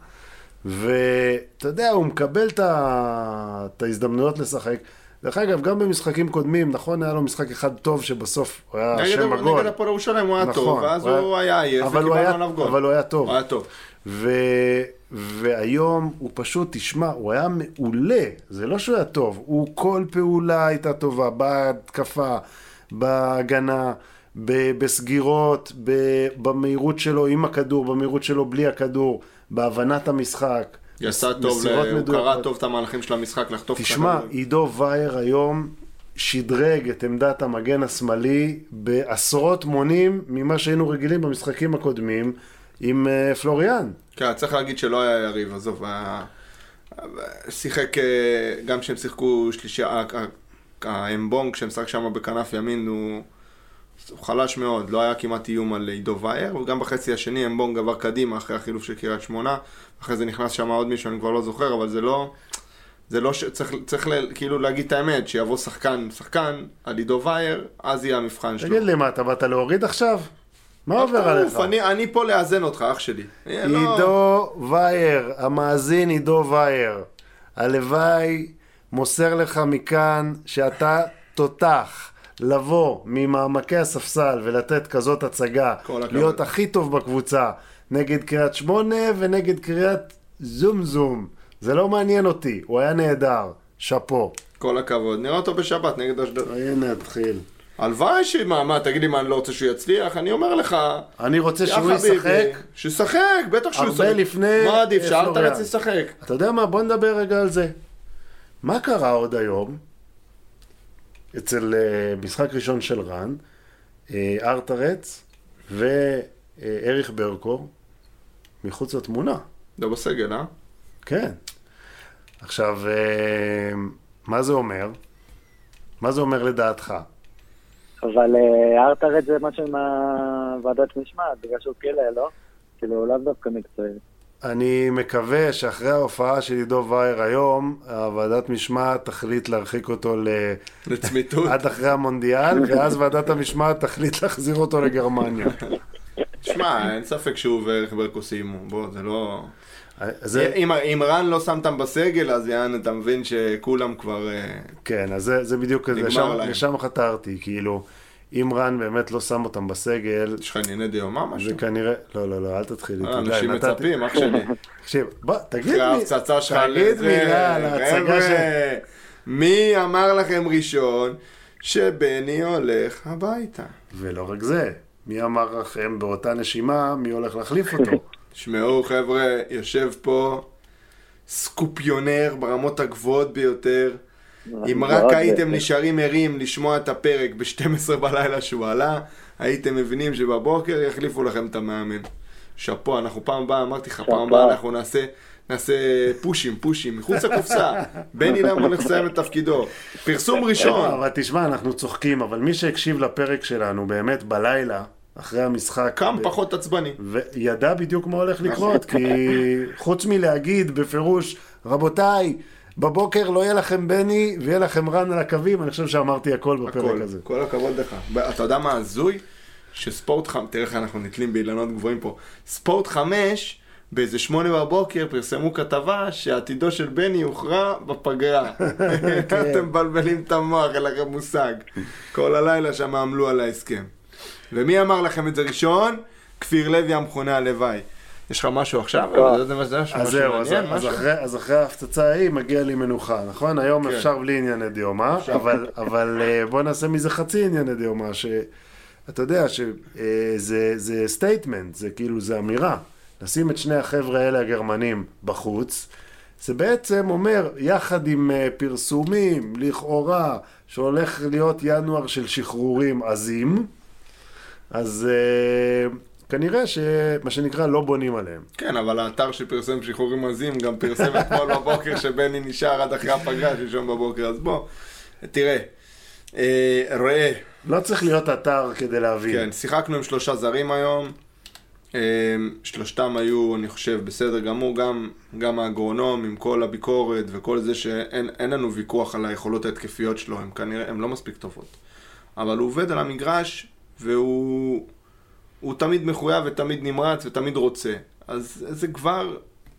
ואתה יודע, הוא מקבל את ההזדמנויות לשחק. דרך אגב, גם במשחקים קודמים, נכון, היה לו משחק אחד טוב שבסוף הוא היה שם הגול. נגד הפועל ירושלים הוא היה נכון, טוב, ואז הוא היה עייף וקיבלנו עליו גול. אבל הוא היה טוב. הוא היה טוב. ו... והיום הוא פשוט, תשמע, הוא היה מעולה, זה לא שהוא היה טוב, הוא כל פעולה הייתה טובה, בהתקפה, בהגנה, בסגירות, במהירות שלו עם הכדור, במהירות שלו בלי הכדור, בהבנת המשחק. יעשה טוב, הוא קרא טוב את המהלכים של המשחק, לחטוף את הכדור. תשמע, עידו וייר היום שדרג את עמדת המגן השמאלי בעשרות מונים ממה שהיינו רגילים במשחקים הקודמים עם uh, פלוריאן. כן, צריך להגיד שלא היה יריב, עזוב, היה... שיחק, אה, גם כשהם שיחקו שלישי, האמבונג שמשחק שם בכנף ימין הוא... הוא חלש מאוד, לא היה כמעט איום על עידו וייר, וגם בחצי השני אמבונג עבר קדימה אחרי החילוף של קריית שמונה, אחרי זה נכנס שם עוד מישהו, אני כבר לא זוכר, אבל זה לא... זה לא ש... צריך, צריך ל... כאילו להגיד את האמת, שיבוא שחקן, שחקן על עידו וייר, אז יהיה המבחן שלו. תגיד לי, מה, אתה באת להוריד עכשיו? מה עובר עליך? אני, אני פה לאזן אותך, אח שלי. עידו לא... וייר, המאזין עידו וייר. הלוואי מוסר לך מכאן שאתה תותח. לבוא ממעמקי הספסל ולתת כזאת הצגה, להיות הכי טוב בקבוצה נגד קריית שמונה ונגד קריית זום זום. זה לא מעניין אותי, הוא היה נהדר, שאפו. כל הכבוד. נראה אותו בשבת נגד אשדוד. הנה, תתחיל. הלוואי ש... מה, מה, תגיד לי מה, אני לא רוצה שהוא יצליח? אני אומר לך... אני רוצה שהוא ישחק. שישחק, בטח שהוא ישחק. הרבה לפני... מה עדיף, שאלת רצי לשחק. אתה יודע מה, בוא נדבר רגע על זה. מה קרה עוד היום? אצל uh, משחק ראשון של רן, uh, ארטרץ ואריך ברקו מחוץ לתמונה. לא בסגל, אה? כן. עכשיו, מה זה אומר? מה זה אומר לדעתך? אבל ארטרץ זה משהו עם הוועדת משמעת, בגלל שהוא כלא, לא? כאילו, לאו דווקא מקצועי. אני מקווה שאחרי ההופעה של עידו וייר היום, הוועדת משמעת תחליט להרחיק אותו לצמיתות. עד אחרי המונדיאל, ואז ועדת המשמעת תחליט להחזיר אותו לגרמניה. שמע, אין ספק שהוא וערך ברקו סיימו, בוא, זה לא... זה... אם, אם רן לא שמתם בסגל, אז יען, אתה מבין שכולם כבר... אה, כן, אז זה, זה בדיוק, לשם, לשם חתרתי, כאילו... אם רן באמת לא שם אותם בסגל... יש לך ענייני דיומה משהו? זה כנראה... לא, לא, לא, אל תתחיל איתי. אנשים מצפים, אח שלי. תקשיב, בוא, תגיד לי. תגיד מילה על ההצגה ש... מי אמר לכם ראשון שבני הולך הביתה? ולא רק זה, מי אמר לכם באותה נשימה מי הולך להחליף אותו? תשמעו, חבר'ה, יושב פה סקופיונר ברמות הגבוהות ביותר. אם רק הייתם נשארים ערים לשמוע את הפרק ב-12 בלילה שהוא עלה, הייתם מבינים שבבוקר יחליפו לכם את המאמן. שאפו, אנחנו פעם הבאה, אמרתי לך, פעם הבאה אנחנו נעשה... נעשה פושים, פושים, מחוץ לקופסה. בני למה הולך לסיים את תפקידו. פרסום ראשון. אבל תשמע, אנחנו צוחקים, אבל מי שהקשיב לפרק שלנו באמת בלילה, אחרי המשחק... קם פחות עצבני. וידע בדיוק מה הולך לקרות, כי חוץ מלהגיד בפירוש, רבותיי, בבוקר לא יהיה לכם בני ויהיה לכם רן על הקווים, אני חושב שאמרתי הכל בפרק הכל, הזה. כל הכבוד לך. אתה יודע מה הזוי? שספורט חמש, תראה איך אנחנו נתלים באילנות גבוהים פה. ספורט חמש, באיזה שמונה בבוקר פרסמו כתבה שעתידו של בני הוכרע בפגרה. כן. אתם מבלבלים את המוח, אין לכם מושג. כל הלילה שם עמלו על ההסכם. ומי אמר לכם את זה ראשון? כפיר לוי המכונה הלוואי. יש לך משהו עכשיו? אז זהו, אז אחרי ההפצצה ההיא מגיע לי מנוחה, נכון? היום כן. אפשר בלי ענייני דיומא, אבל אה, בוא נעשה מזה חצי ענייני דיומא, שאתה יודע שזה statement, זה כאילו, זה אמירה. לשים את שני החבר'ה האלה הגרמנים בחוץ, זה בעצם אומר, יחד עם אה, פרסומים, לכאורה, שהולך להיות ינואר של שחרורים עזים, אז... כנראה שמה שנקרא לא בונים עליהם. כן, אבל האתר שפרסם שחרורים עזים גם פרסם אתמול בבוקר שבני נשאר עד אחרי הפגרה שלשום בבוקר, אז בוא, תראה, אה, ראה. לא צריך להיות אתר כדי להבין. כן, שיחקנו עם שלושה זרים היום. אה, שלושתם היו, אני חושב, בסדר גמור, גם, גם האגרונום עם כל הביקורת וכל זה שאין לנו ויכוח על היכולות ההתקפיות שלו, הם כנראה, הם לא מספיק טובות. אבל הוא עובד על המגרש והוא... הוא תמיד מחויב ותמיד נמרץ ותמיד רוצה. אז זה כבר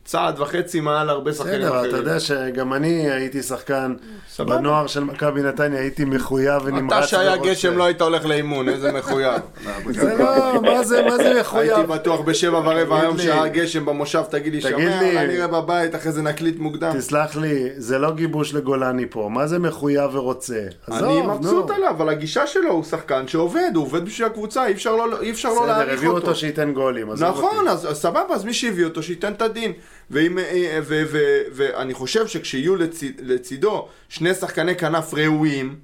צעד וחצי מעל הרבה שחקנים אחרים. בסדר, אתה יודע שגם אני הייתי שחקן בנוער של מכבי נתניה, הייתי מחויב ונמרץ. אתה שהיה גשם לא היית הולך לאימון, איזה מחויב. זה לא, מה זה, מה זה מחויב? הייתי בטוח בשבע ורבע היום שהיה גשם במושב, תגיד לי, שומע, אולי נראה בבית, אחרי זה נקליט מוקדם. תסלח לי, זה לא גיבוש לגולני פה, מה זה מחויב ורוצה? אני מבסוט עליו, אבל הגישה שלו הוא שחקן שעובד, הוא עובד בשביל הקבוצה, אי אפשר לא, לא להעריך אותו. בסדר, הביאו אותו שייתן גולים. נכון, אז סבבה, אז מי שהביא אותו שייתן את הדין. ואני חושב שכשיהיו לצד, לצידו שני שחקני כנף ראויים,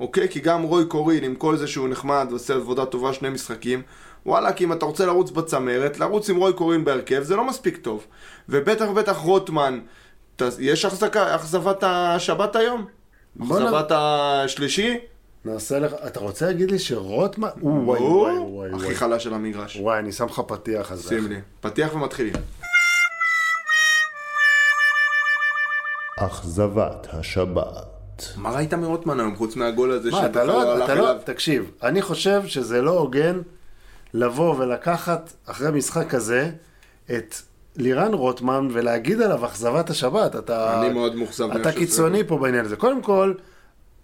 אוקיי? כי גם רוי קורין, עם כל זה שהוא נחמד ועושה עבודה טובה שני משחקים, וואלה, כי אם אתה רוצה לרוץ בצמרת, לרוץ עם רוי קורין בהרכב זה לא מספיק טוב. ובטח ובטח רוטמן, יש אכזבת השבת היום? אכזבת השלישי? נעשה לך, אתה רוצה להגיד לי שרוטמן, הוא וואי וואי וואי הכי חלש של המגרש. וואי, אני שם לך פתיח אז. שים לי. פתיח ומתחילים. אכזבת השבת. מה ראית מרוטמן היום, חוץ מהגול הזה שאתה אתה לא, אתה לא, תקשיב, אני חושב שזה לא הוגן לבוא ולקחת אחרי משחק כזה את לירן רוטמן ולהגיד עליו אכזבת השבת. אתה, אני מאוד מאוכזב. אתה קיצוני פה בעניין הזה. קודם כל,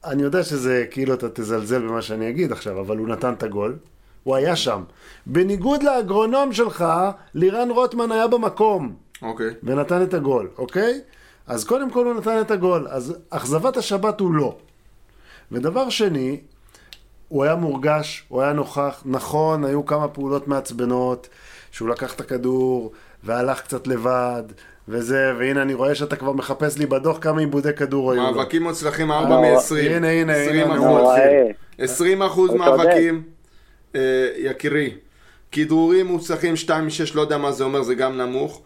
אני יודע שזה כאילו אתה תזלזל במה שאני אגיד עכשיו, אבל הוא נתן את הגול. הוא היה שם. בניגוד לאגרונום שלך, לירן רוטמן היה במקום. אוקיי. ונתן את הגול, אוקיי? אז קודם כל הוא נתן את הגול, אז אכזבת השבת הוא לא. ודבר שני, הוא היה מורגש, הוא היה נוכח, נכון, היו כמה פעולות מעצבנות, שהוא לקח את הכדור והלך קצת לבד, וזה, והנה אני רואה שאתה כבר מחפש לי בדוח כמה עיבודי כדור היו לו. מאבקים מוצלחים 4 מ-20. הנה, הנה, הנה, הוא 20 אחוז מאבקים, אה, יקירי. כדרורים מוצלחים 2 מ-6, לא יודע מה זה אומר, זה גם נמוך.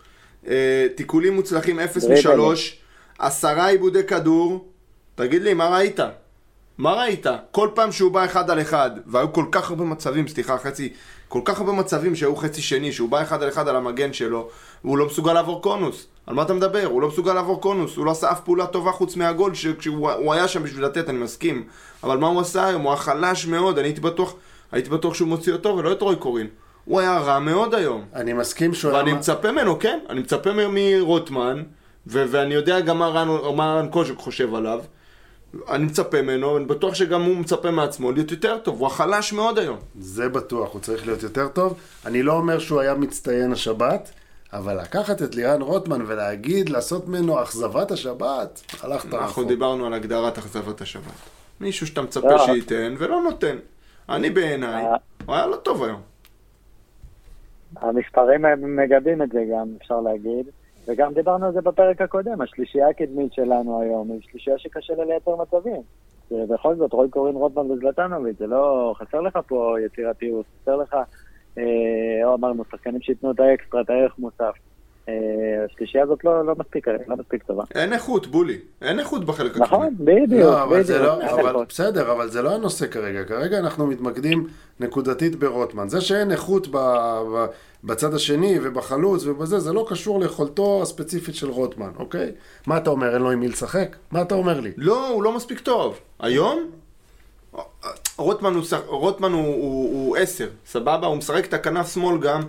אה, תיקולים מוצלחים 0 מ-3, עשרה עיבודי כדור, תגיד לי, מה ראית? מה ראית? כל פעם שהוא בא אחד על אחד, והיו כל כך הרבה מצבים, סליחה, חצי, כל כך הרבה מצבים שהיו חצי שני, שהוא בא אחד על אחד על המגן שלו, והוא לא מסוגל לעבור קונוס. על מה אתה מדבר? הוא לא מסוגל לעבור קונוס, הוא לא עשה אף פעולה טובה חוץ מהגול, כשהוא היה שם בשביל לתת, אני מסכים. אבל מה הוא עשה היום? הוא היה חלש מאוד, אני הייתי בטוח, הייתי בטוח שהוא מוציא אותו ולא את רוי קורין. הוא היה רע מאוד היום. אני מסכים שהוא היה... ואני מצפה ממנו, כן, אני מצפה מרוטמן, ו- ואני יודע גם מה רן קוז'וק חושב עליו. אני מצפה ממנו, אני בטוח שגם הוא מצפה מעצמו להיות יותר טוב, הוא החלש מאוד היום. זה בטוח, הוא צריך להיות יותר טוב. אני לא אומר שהוא היה מצטיין השבת, אבל לקחת את לירן רוטמן ולהגיד, לעשות ממנו אכזבת השבת, הלכת רחוק. אנחנו דיברנו על הגדרת אכזבת השבת. מישהו שאתה מצפה שייתן ולא נותן. אני בעיניי, אה. הוא היה לא טוב היום. המספרים מגבים את זה גם, אפשר להגיד. וגם דיברנו על זה בפרק הקודם, השלישייה הקדמית שלנו היום היא שלישייה שקשה לה לייצר מצבים. ובכל זאת, רוי קורין רוטמן וזלטנוביץ', זה לא... חסר לך פה יצירתיות, חסר לך, אה, או אמרנו, שחקנים שייתנו את האקסטרה, את הערך מוסף. אה, השלישייה הזאת לא, לא, מספיק, לא מספיק טובה. אין איכות, בולי. אין איכות בחלק הקדמי. נכון, בדיוק, לא, אבל בדיוק. לא, אבל, בסדר, אבל זה לא הנושא כרגע. כרגע אנחנו מתמקדים נקודתית ברוטמן. זה שאין איכות ב, ב, בצד השני ובחלוץ ובזה, זה לא קשור ליכולתו הספציפית של רוטמן, אוקיי? מה אתה אומר, אין לו עם מי לשחק? מה אתה אומר לי? לא, הוא לא מספיק טוב. היום? רוטמן הוא, רוטמן הוא, הוא, הוא עשר, סבבה? הוא משחק את הכנף שמאל גם.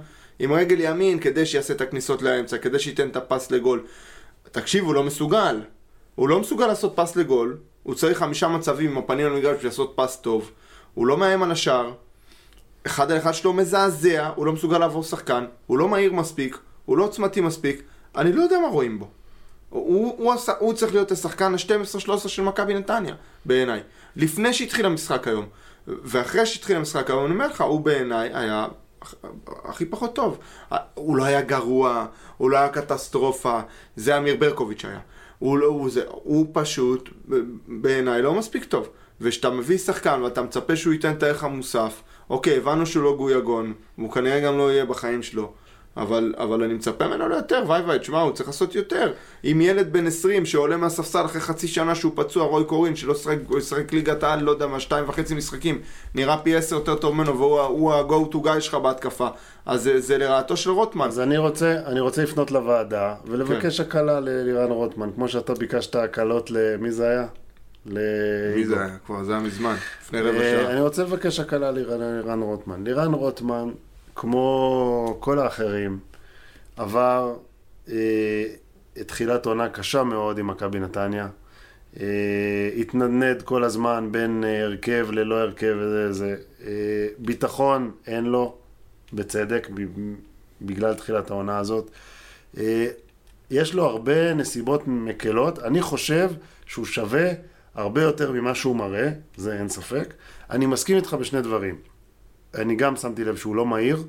עם רגל ימין כדי שיעשה את הכניסות לאמצע, כדי שייתן את הפס לגול. תקשיב, הוא לא מסוגל. הוא לא מסוגל לעשות פס לגול, הוא צריך חמישה מצבים עם הפנים למגרש בשביל לעשות פס טוב. הוא לא מאיים על השער. אחד על אחד שלו מזעזע, הוא לא מסוגל לעבור שחקן, הוא לא מהיר מספיק, הוא לא עוצמתי מספיק, אני לא יודע מה רואים בו. הוא, הוא, הוא, הוא צריך להיות השחקן ה-12-13 של מכבי נתניה, בעיניי. לפני שהתחיל המשחק היום. ואחרי שהתחיל המשחק היום, אני אומר לך, הוא בעיניי היה הכי פחות טוב. הוא לא היה גרוע, הוא לא היה קטסטרופה, זה אמיר ברקוביץ' היה. הוא, לא, הוא, זה, הוא פשוט, בעיניי, לא מספיק טוב. וכשאתה מביא שחקן ואתה מצפה שהוא ייתן את הערך המוסף, אוקיי, הבנו שהוא לא גויגון, והוא כנראה גם לא יהיה בחיים שלו. אבל, אבל אני מצפה ממנו ליותר, וואי וואי, תשמע, הוא צריך לעשות יותר. אם ילד בן 20 שעולה מהספסל אחרי חצי שנה שהוא פצוע, רוי קורין, שלא שחק ליגת העל, לא יודע מה, שתיים וחצי משחקים, נראה פי עשר יותר טוב ממנו, והוא ה-go to guy שלך בהתקפה. אז זה, זה לרעתו של רוטמן. אז אני רוצה, אני רוצה לפנות לוועדה, ולבקש כן. הקלה ללירן רוטמן, כמו שאתה ביקשת הקלות למי זה היה? מי זה היה? כבר זה היה מזמן, לפני רבע שעה. אני רוצה לבקש הקלה ללירן רוטמן. לירן רוטמן כמו כל האחרים, עבר אה, את תחילת עונה קשה מאוד עם מכבי נתניה. אה, התנדנד כל הזמן בין אה, הרכב ללא הרכב וזה, זה. אה, ביטחון אין לו, בצדק, בגלל תחילת העונה הזאת. אה, יש לו הרבה נסיבות מקלות. אני חושב שהוא שווה הרבה יותר ממה שהוא מראה, זה אין ספק. אני מסכים איתך בשני דברים. אני גם שמתי לב שהוא לא מהיר,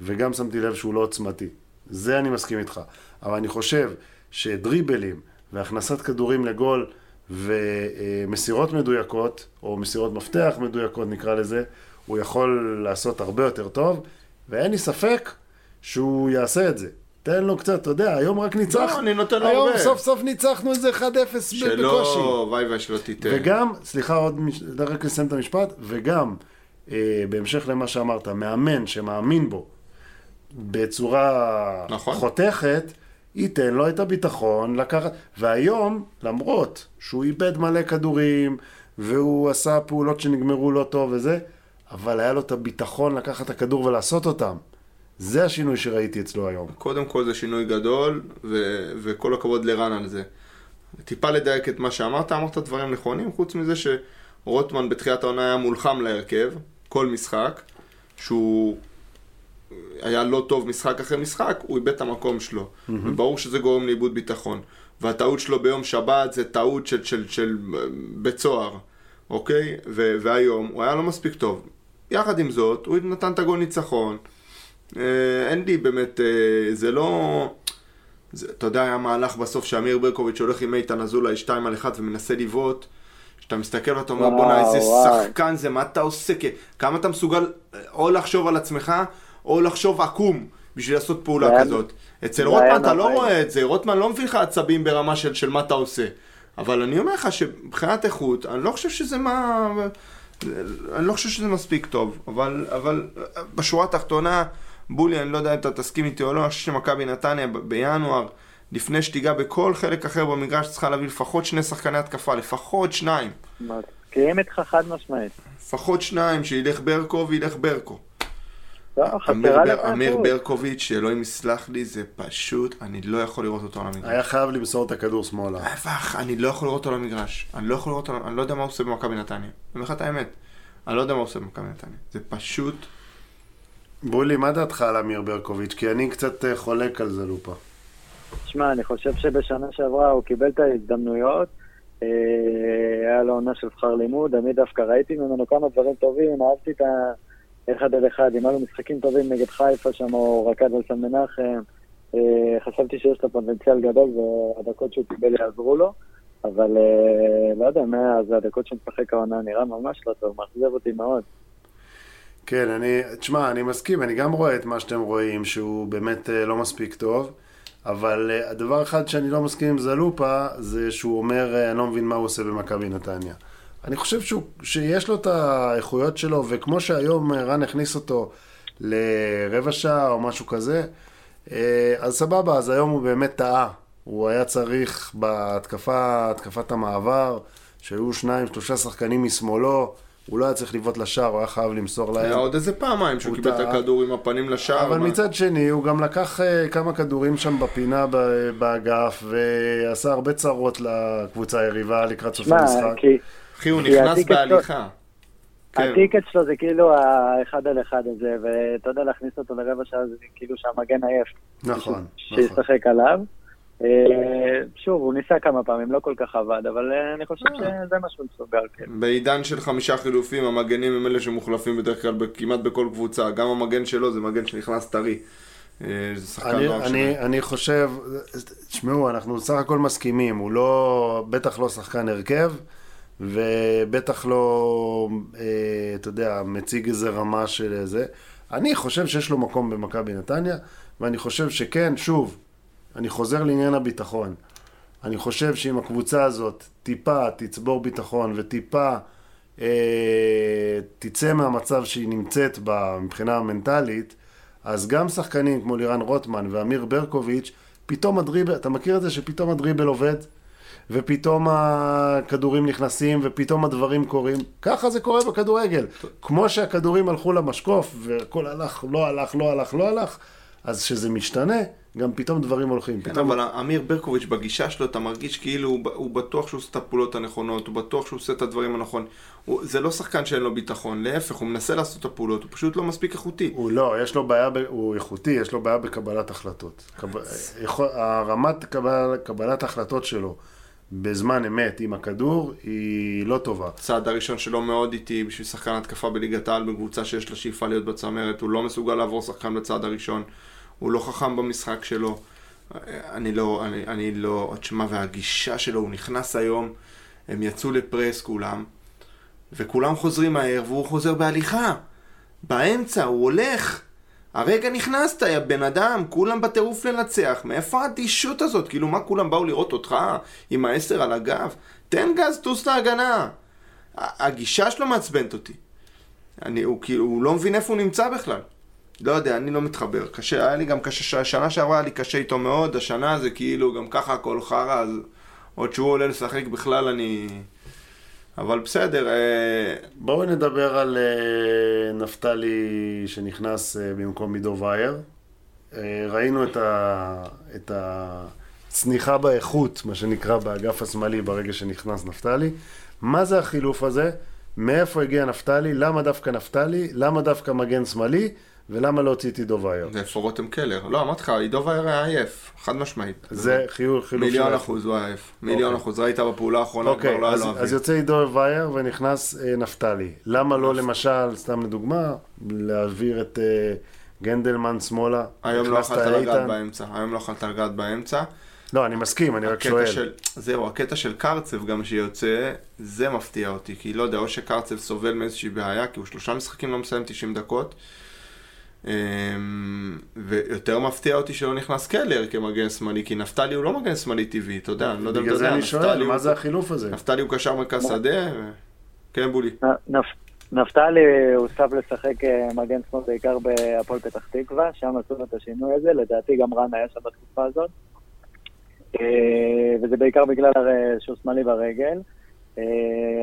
וגם שמתי לב שהוא לא עוצמתי. זה אני מסכים איתך. אבל אני חושב שדריבלים והכנסת כדורים לגול ומסירות מדויקות, או מסירות מפתח מדויקות נקרא לזה, הוא יכול לעשות הרבה יותר טוב, ואין לי ספק שהוא יעשה את זה. תן לו קצת, אתה יודע, היום רק ניצחנו. לא, אני נותן לו היום הרבה. סוף סוף ניצחנו איזה 1-0 ב- שלא, בקושי. וואי וואי שלא תיתן. וגם, סליחה, עוד, מש- רק לסיים את המשפט, וגם, בהמשך למה שאמרת, מאמן שמאמין בו בצורה נכון. חותכת, ייתן לו את הביטחון לקחת, והיום, למרות שהוא איבד מלא כדורים, והוא עשה פעולות שנגמרו לא טוב וזה, אבל היה לו את הביטחון לקחת את הכדור ולעשות אותם. זה השינוי שראיתי אצלו היום. קודם כל זה שינוי גדול, ו- וכל הכבוד לרן על זה. טיפה לדייק את מה שאמרת, אמרת דברים נכונים, חוץ מזה שרוטמן בתחילת העונה היה מולחם להרכב, כל משחק, שהוא היה לא טוב משחק אחרי משחק, הוא איבד את המקום שלו. וברור שזה גורם לאיבוד ביטחון. והטעות שלו ביום שבת זה טעות של, של, של אה, בית סוהר, אוקיי? ו- והיום הוא היה לא מספיק טוב. יחד עם זאת, הוא נתן את הגול ניצחון. אה, אין לי באמת, אה, זה לא... זה, אתה יודע, היה מהלך בסוף שאמיר ברקוביץ' הולך עם איתן אזולאי 2 על 1 ומנסה לבעוט. שאתה מסתכל ואתה אומר, בואנה, איזה וואו. שחקן זה, מה אתה עושה? כמה אתה מסוגל אה, או לחשוב על עצמך, או לחשוב עקום בשביל לעשות פעולה כזאת. אצל רוטמן אתה לא. רואה את זה, רוטמן לא מביא לך עצבים ברמה של, של מה אתה עושה. אבל אני אומר לך שמבחינת איכות, אני לא חושב שזה מה... אני לא חושב שזה מספיק טוב, אבל, אבל בשורה התחתונה, בולי, אני לא יודע אם אתה תסכים איתי או לא, אני חושב שמכבי נתניה בינואר, לפני שתיגע בכל חלק אחר במגרש, צריכה להביא לפחות שני שחקני התקפה, לפחות שניים. מסכים איתך חד משמעית. לפחות שניים, שילך ברקו וילך ברקו. לא, אמיר, בר. ברקוביץ', שאלוהים יסלח לי, זה פשוט, אני לא יכול לראות אותו על המגרש. היה חייב למסור את הכדור שמאלה. ההפך, אני לא יכול לראות אותו על המגרש. אני לא יכול לראות אותו, אני לא יודע מה הוא עושה במכבי נתניה. אני אומר לך את האמת. אני לא יודע מה הוא עושה במכבי נתניה. זה פשוט... בולי, מה דעתך על אמיר ברקוביץ'? כי אני קצת אה, חולק על זה לופה. שמע, אני חושב שבשנה שעברה הוא קיבל את ההזדמנויות. אה, היה לו עונה של שכר לימוד, אני דווקא ראיתי ממנו כמה דברים טובים, אהבתי את האחד על אחד, אם היו לו משחקים טובים נגד חיפה שם, הוא רקד על סן מנחם. אה, חשבתי שיש לו פוטנציאל גדול והדקות שהוא קיבל יעזרו לו, אבל אה, לא יודע, מאז הדקות שהוא משחק העונה נראה ממש לא טוב, מאכזב אותי מאוד. כן, אני, תשמע, אני מסכים, אני גם רואה את מה שאתם רואים, שהוא באמת לא מספיק טוב, אבל אה, הדבר אחד שאני לא מסכים עם זלופה, זה שהוא אומר, אה, אני לא מבין מה הוא עושה במכבי נתניה. אני חושב שהוא, שיש לו את האיכויות שלו, וכמו שהיום אה, רן הכניס אותו לרבע שעה או משהו כזה, אה, אז סבבה, אז היום הוא באמת טעה. הוא היה צריך בהתקפה, התקפת המעבר, שהיו שניים, שלושה שחקנים משמאלו, הוא לא היה צריך לבעוט לשער, הוא היה חייב למסור להם. היה עוד איזה פעמיים שהוא הוא קיבל את. הכדור עם הפנים לשער. אבל מה- מצד שני, הוא גם לקח אה, כמה כדורים שם בפינה ב- באגף, ועשה הרבה צרות לקבוצה היריבה לקראת סוף המשחק. כי אחי, הוא נכנס בהליכה. כן. הטיקט שלו זה כאילו האחד על אחד הזה, ואתה יודע, להכניס אותו לרבע שעה זה כאילו שהמגן עייף. נכון, נכון. שישחק עליו. אה, שוב, הוא ניסה כמה פעמים, לא כל כך עבד, אבל אה, אני חושב שזה מה שהוא מסוגל, כן. בעידן של חמישה חילופים, המגנים הם אלה שמוחלפים בדרך כלל כמעט בכל קבוצה. גם המגן שלו זה מגן שנכנס טרי. אה, זה שחקן אני, נוער אני. אני חושב, תשמעו, אנחנו סך הכל מסכימים, הוא לא, בטח לא שחקן הרכב, ובטח לא, אה, אתה יודע, מציג איזה רמה של זה. אני חושב שיש לו מקום במכבי נתניה, ואני חושב שכן, שוב, אני חוזר לעניין הביטחון. אני חושב שאם הקבוצה הזאת טיפה תצבור ביטחון וטיפה אה, תצא מהמצב שהיא נמצאת בה מבחינה המנטלית, אז גם שחקנים כמו לירן רוטמן ואמיר ברקוביץ', פתאום הדריבל, אתה מכיר את זה שפתאום הדריבל עובד? ופתאום הכדורים נכנסים, ופתאום הדברים קורים. ככה זה קורה בכדורגל. כמו שהכדורים הלכו למשקוף, והכל הלך, לא הלך, לא הלך, לא הלך, אז כשזה משתנה, גם פתאום דברים הולכים. כן, פתאום... אבל אמיר ברקוביץ' בגישה שלו, אתה מרגיש כאילו הוא, הוא בטוח שהוא עושה את הפעולות הנכונות, הוא בטוח שהוא עושה את הדברים הנכונים. הוא, זה לא שחקן שאין לו ביטחון, להפך, הוא מנסה לעשות את הפעולות, הוא פשוט לא מספיק איכותי. הוא לא, יש לו בעיה, ב... הוא איכותי, יש לו בעיה בקבלת החלטות. קב... יכול... הרמת קבל... קבלת החלטות שלו בזמן אמת עם הכדור היא לא טובה. הצעד הראשון שלו מאוד איטי בשביל שחקן התקפה בליגת העל בקבוצה שיש לה שאיפה להיות בצמרת, הוא לא מסוגל לעבור שחקן בצעד הראשון, הוא לא חכם במשחק שלו. אני לא, אני, אני לא, תשמע, והגישה שלו, הוא נכנס היום, הם יצאו לפרס כולם, וכולם חוזרים מהר, והוא חוזר בהליכה. באמצע, הוא הולך. הרגע נכנסת, יא בן אדם, כולם בטירוף לנצח. מאיפה האדישות הזאת? כאילו, מה כולם באו לראות אותך עם העשר על הגב? תן גז, טוס להגנה. הגישה שלו מעצבנת אותי. אני, הוא כאילו, הוא לא מבין איפה הוא נמצא בכלל. לא יודע, אני לא מתחבר. קשה, היה לי גם קשה, שנה שעברה היה לי קשה איתו מאוד, השנה זה כאילו גם ככה הכל חרא, אז עוד שהוא עולה לשחק בכלל אני... אבל בסדר. אה, בואו נדבר על אה, נפתלי שנכנס אה, במקום עידו וייר. ראינו את, ה, את הצניחה באיכות, מה שנקרא, באגף השמאלי ברגע שנכנס נפתלי. מה זה החילוף הזה? מאיפה הגיע נפתלי? למה דווקא נפתלי? למה דווקא מגן שמאלי? ולמה לא הוציא את עידו וייר? זה איפה רותם קלר. לא, אמרתי לך, עידו וייר היה עייף, חד משמעית. זה חיול, חילוף מיליון אחוז הוא היה עייף. מיליון אוקיי. אחוז. ראית בפעולה האחרונה, אוקיי, כבר לא היה אז, לו אז אוויר. יוצא עידו וייר ונכנס אה, נפתלי. למה לא למשל, סתם לדוגמה, להעביר את אה, גנדלמן שמאלה? היום לא יכלת לגעת? באמצע. היום לא יכלת לגעת באמצע. לא, אני מסכים, אני רק שואל. של, זהו, הקטע של קרצב גם שיוצא, זה מפתיע אותי, כי לא יודע, או שקרצב סובל מאיזושהי בעיה, כי הוא שלושה משחקים לא מסיים 90 דקות, ויותר מפתיע אותי שלא נכנס קלר כמגן שמאלי, כי נפתלי הוא לא מגן שמאלי טבעי, אתה יודע, אני לא יודע אם אתה בגלל זה יודע, אני נפתלי שואל, מה זה החילוף הזה? נפתלי הוא קשר מרכז שדה, כן בולי. נפ... נפתלי הוסף לשחק אה, מגן שמאל בעיקר בהפועל פתח תקווה, שם עשו את השינוי הזה, לדעתי גם רן היה שם בתקופה הזאת. אה, וזה בעיקר בגלל הרי שהוא שמאלי ברגל. אה,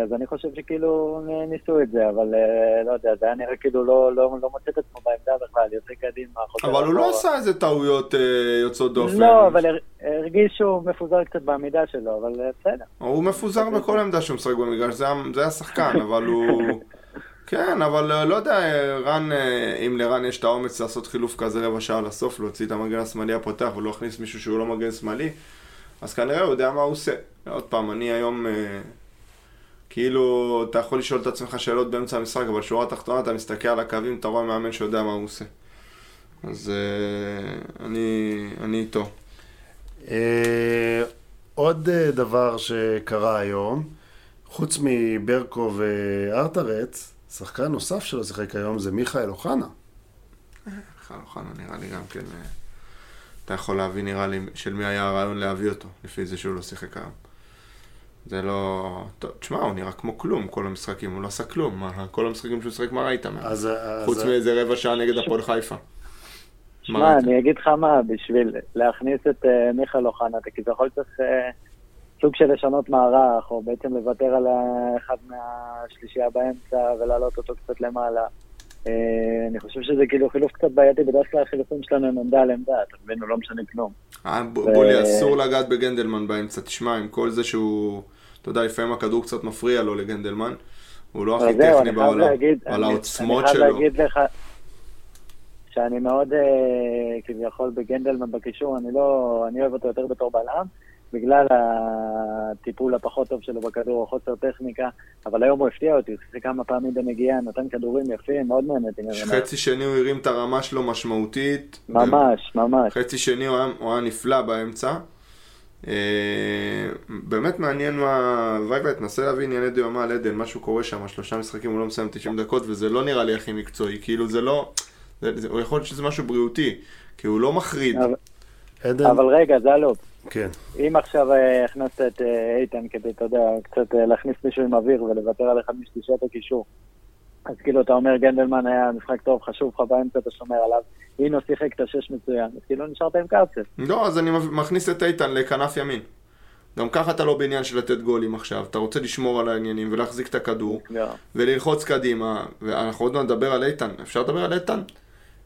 אז אני חושב שכאילו ניסו את זה, אבל אה, לא יודע, זה היה נראה כאילו לא, לא, לא מוצא את עצמו בעמדה בכלל, יוצא קדימה, אבל הוא לא. עשה איזה טעויות אה, יוצאות דופן. לא, אבל הר- הרגיש שהוא מפוזר קצת בעמידה שלו, אבל אה, בסדר. הוא מפוזר בכל עמדה שהוא משחק במגרש, זה, זה השחקן, אבל הוא... כן, אבל לא יודע, רן, אם לרן יש את האומץ לעשות חילוף כזה רבע שעה לסוף, להוציא את המגן השמאלי הפותח ולא להכניס מישהו שהוא לא מגן שמאלי, אז כנראה הוא יודע מה הוא עושה. עוד פעם, אני היום, כאילו, אתה יכול לשאול את עצמך שאלות באמצע המשחק, אבל שורה תחתונה, אתה מסתכל על הקווים, אתה רואה מאמן שיודע מה הוא עושה. אז אה, אני, אני איתו. אה, עוד אה, דבר שקרה היום, חוץ מברקו וארטרץ, שחקן נוסף שלא שיחק היום זה מיכאל אוחנה. בכלל אוחנה נראה לי גם כן, אתה יכול להבין נראה לי של מי היה הרעיון להביא אותו, לפי זה שהוא לא שיחק היום. זה לא... טוב, תשמע, הוא נראה כמו כלום, כל המשחקים, הוא לא עשה כלום, מה, כל המשחקים שהוא שיחק, מה ראית מהם? אז, אז, חוץ מאיזה רבע שעה נגד הפועל חיפה. מה שמע? אני אגיד לך מה, בשביל להכניס את אה, מיכאל אוחנה, אתה כביכול צריך אה, סוג של לשנות מערך, או בעצם לוותר על אה, אחד מהשלישייה באמצע ולהעלות אותו קצת למעלה. אה, אני חושב שזה כאילו חילוף קצת בעייתי, בדרך כלל החילופים שלנו הם עמדה על עמדה, אתה מבין, הוא לא משנה כלום. אה, בולי, אסור לגעת בגנדלמן באמצע, תשמע, עם כל זה שהוא... אתה יודע, לפעמים הכדור קצת מפריע לו לגנדלמן. הוא לא אבל הכי טכני אני בעולם, להגיד, אבל אני- העוצמות אני שלו... חייב להגיד לך שאני מאוד, אה, כביכול בגנדלמן בקישור, אני לא, אני אוהב אותו יותר בתור בלם, בגלל הטיפול הפחות טוב שלו בכדור, או חוסר טכניקה, אבל היום הוא הפתיע אותי, הוא שיחק כמה פעמים בנגיעה, נתן כדורים יפים, מאוד נהניתי ממנו. חצי שני הוא הרים את הרמה שלו משמעותית. ממש, ממש. חצי שני הוא היה נפלא באמצע. אה, באמת מעניין מה... וייבה, תנסה להבין ענייני דיומה על עדן, משהו קורה שם, שלושה משחקים הוא לא מסיים 90 דקות, וזה לא נראה לי הכי מקצועי, כאילו זה לא... זה, זה, הוא יכול להיות שזה משהו בריאותי, כי הוא לא מחריד. אבל- עדן, אבל רגע, זה הלופ. כן. אם עכשיו אה, הכנסת את אה, איתן כדי, אתה יודע, קצת להכניס מישהו עם אוויר ולוותר על אחד משלישת הקישור, אז כאילו אתה אומר גנדלמן היה משחק טוב, חשוב לך באמצע, אתה שומר עליו, אינו שיחק את השש מצוין, אז כאילו נשארת עם קרצף. לא, אז אני מכניס את איתן לכנף ימין. גם ככה אתה לא בעניין של לתת גולים עכשיו, אתה רוצה לשמור על העניינים ולהחזיק את הכדור לא. וללחוץ קדימה, ואנחנו עוד מעט נדבר על איתן, אפשר לדבר על איתן?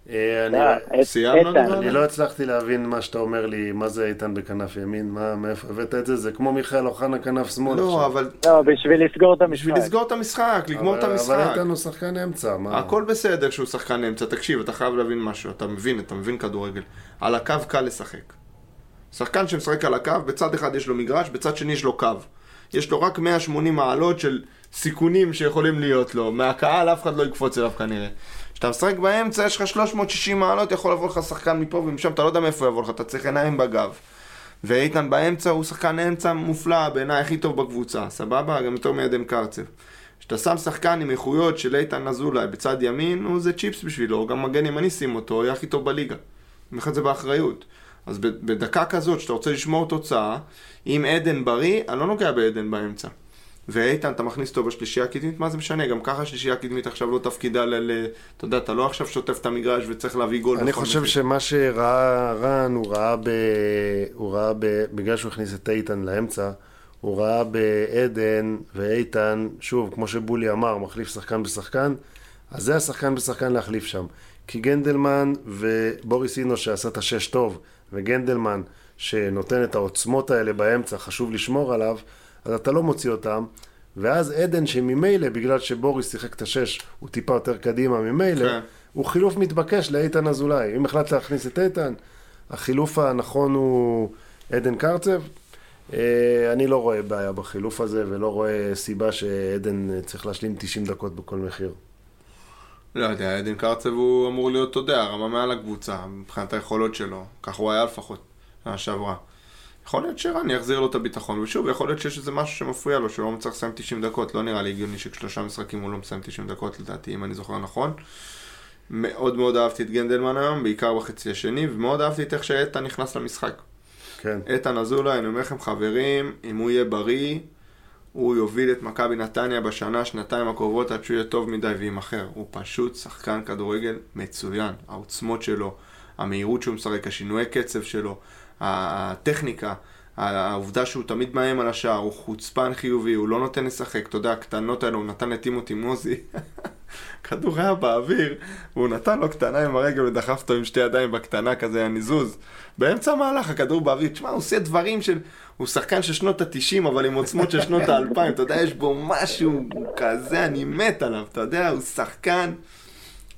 אה, אני- לא, סיימנו? אני לא הצלחתי להבין מה שאתה אומר לי, מה זה איתן בכנף ימין, מה, מאיפה הבאת את זה? זה כמו מיכאל אוחנה כנף שמאל לא. אבל לא, בשביל לסגור את המשחק. בשביל לסגור את המשחק, לגמור את אבל- אבל המשחק. איתן הוא שחקן אמצע, מה? הכל בסדר שהוא שחקן אמצע, תקשיב, אתה חייב להבין משהו, אתה מבין, אתה מבין כדורגל. על הקו קל לשחק. שחקן שמשחק על הקו, בצד אחד יש לו מגרש, בצד שני יש לו קו. יש לו רק 180 מעלות של סיכונים שיכולים להיות לו. מהקהל אף אחד לא יקפוץ אליו כנראה. כשאתה משחק באמצע, יש לך 360 מעלות, יכול לבוא לך שחקן מפה ומשם, אתה לא יודע מאיפה יבוא לך, אתה צריך עיניים בגב. ואיתן באמצע הוא שחקן אמצע מופלא, בעיניי הכי טוב בקבוצה, סבבה? גם יותר מעדן קרצב. כשאתה שם שחקן עם איכויות של איתן אזולאי בצד ימין, הוא זה צ'יפס בשבילו, גם מגן ימני שים אותו, הוא יהיה הכי טוב בליגה. אני אומר זה באחריות. אז בדקה כזאת, שאתה רוצה לשמור תוצאה, אם עדן בריא, אני לא נוגע בעדן באמצע. ואיתן, אתה מכניס אותו בשלישייה הקדמית, מה זה משנה? גם ככה השלישייה הקדמית עכשיו לא תפקידה ל... ל- אתה יודע, אתה לא עכשיו שוטף את המגרש וצריך להביא גול אני חושב מחיר. שמה שראה רן, הוא ראה ב... הוא ראה ב... בגלל שהוא הכניס את איתן לאמצע, הוא ראה בעדן ואיתן, שוב, כמו שבולי אמר, מחליף שחקן בשחקן, אז זה השחקן בשחקן להחליף שם. כי גנדלמן ובוריס אינו שעשה את השש טוב, וגנדלמן שנותן את העוצמות האלה באמצע, חשוב לשמור עליו, אז אתה לא מוציא אותם. ואז עדן שממילא, בגלל שבוריס שיחק את השש, הוא טיפה יותר קדימה ממילא, כן. הוא חילוף מתבקש לאיתן אזולאי. אם החלטת להכניס את איתן, החילוף הנכון הוא עדן קרצב. אה, אני לא רואה בעיה בחילוף הזה, ולא רואה סיבה שעדן צריך להשלים 90 דקות בכל מחיר. לא יודע, עדן קרצב הוא אמור להיות, אתה יודע, רמה מעל הקבוצה, מבחינת היכולות שלו. כך הוא היה לפחות, שנה שעברה. יכול להיות שרן יחזיר לו את הביטחון, ושוב, יכול להיות שיש איזה משהו שמפריע לו, שהוא לא מצליח לסיים 90 דקות. לא נראה לי הגיוני ששלושה משחקים הוא לא מסיים 90 דקות, לדעתי, אם אני זוכר נכון. מאוד מאוד אהבתי את גנדלמן היום, בעיקר בחצי השני, ומאוד אהבתי את איך שאיתן נכנס למשחק. כן. איתן אזולאי, אני אומר לכם חברים, אם הוא יהיה בריא, הוא יוביל את מכבי נתניה בשנה, שנתיים הקרובות עד שהוא יהיה טוב מדי ויימכר. הוא פשוט שחקן כדורגל מצוין. העוצמות שלו, המהירות שהוא משחק, השינויי קצב שלו, הטכניקה, העובדה שהוא תמיד מאיים על השער, הוא חוצפן חיובי, הוא לא נותן לשחק, אתה יודע, הקטנות האלה, הוא נתן לטימותי מוזי. כדור היה באוויר, והוא נתן לו קטנה עם הרגל ודחף אותו עם שתי ידיים בקטנה כזה, הניזוז. באמצע המהלך הכדור באוויר, תשמע, הוא עושה דברים של... הוא שחקן של שנות התשעים, אבל עם עוצמות של שנות האלפיים, אתה יודע, יש בו משהו כזה, אני מת עליו, אתה יודע, הוא שחקן...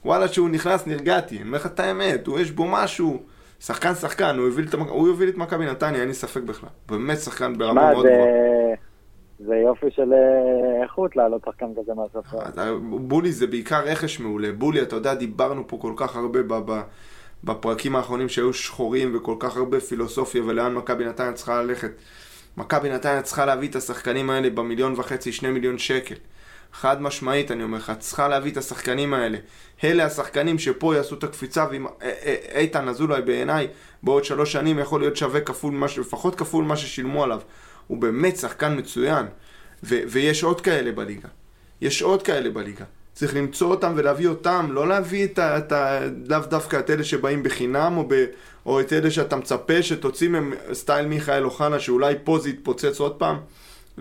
וואלה, שהוא נכנס, נרגעתי, אני אומר לך את האמת, הוא יש בו משהו... שחקן שחקן, הוא יוביל את, המק- הוא יוביל את מכבי נתניה, אין לי ספק בכלל. באמת שחקן ברמה מה, מאוד. גבוהה. זה יופי של אה, איכות לעלות שחקן כזה מהספר. אתה- בולי זה בעיקר רכש מעולה. בולי, אתה יודע, דיברנו פה כל כך הרבה בפרקים האחרונים שהיו שחורים וכל כך הרבה פילוסופיה ולאן מכבי נתניה צריכה ללכת. מכבי נתניה צריכה להביא את השחקנים האלה במיליון וחצי, שני מיליון שקל. חד משמעית, אני אומר לך, צריכה להביא את השחקנים האלה. אלה השחקנים שפה יעשו את הקפיצה, ואם א- א- איתן אזולאי בעיניי, בעוד שלוש שנים יכול להיות שווה כפול, מה ש- לפחות כפול מה ששילמו עליו. הוא באמת שחקן מצוין, ו- ויש עוד כאלה בליגה. יש עוד כאלה בליגה. צריך למצוא אותם ולהביא אותם, לא להביא את ה... את ה לאו דווקא את אלה שבאים בחינם, או, ב, או את אלה שאתה מצפה שתוציא מהם סטייל מיכאל אוחנה, שאולי פה זה יתפוצץ עוד פעם.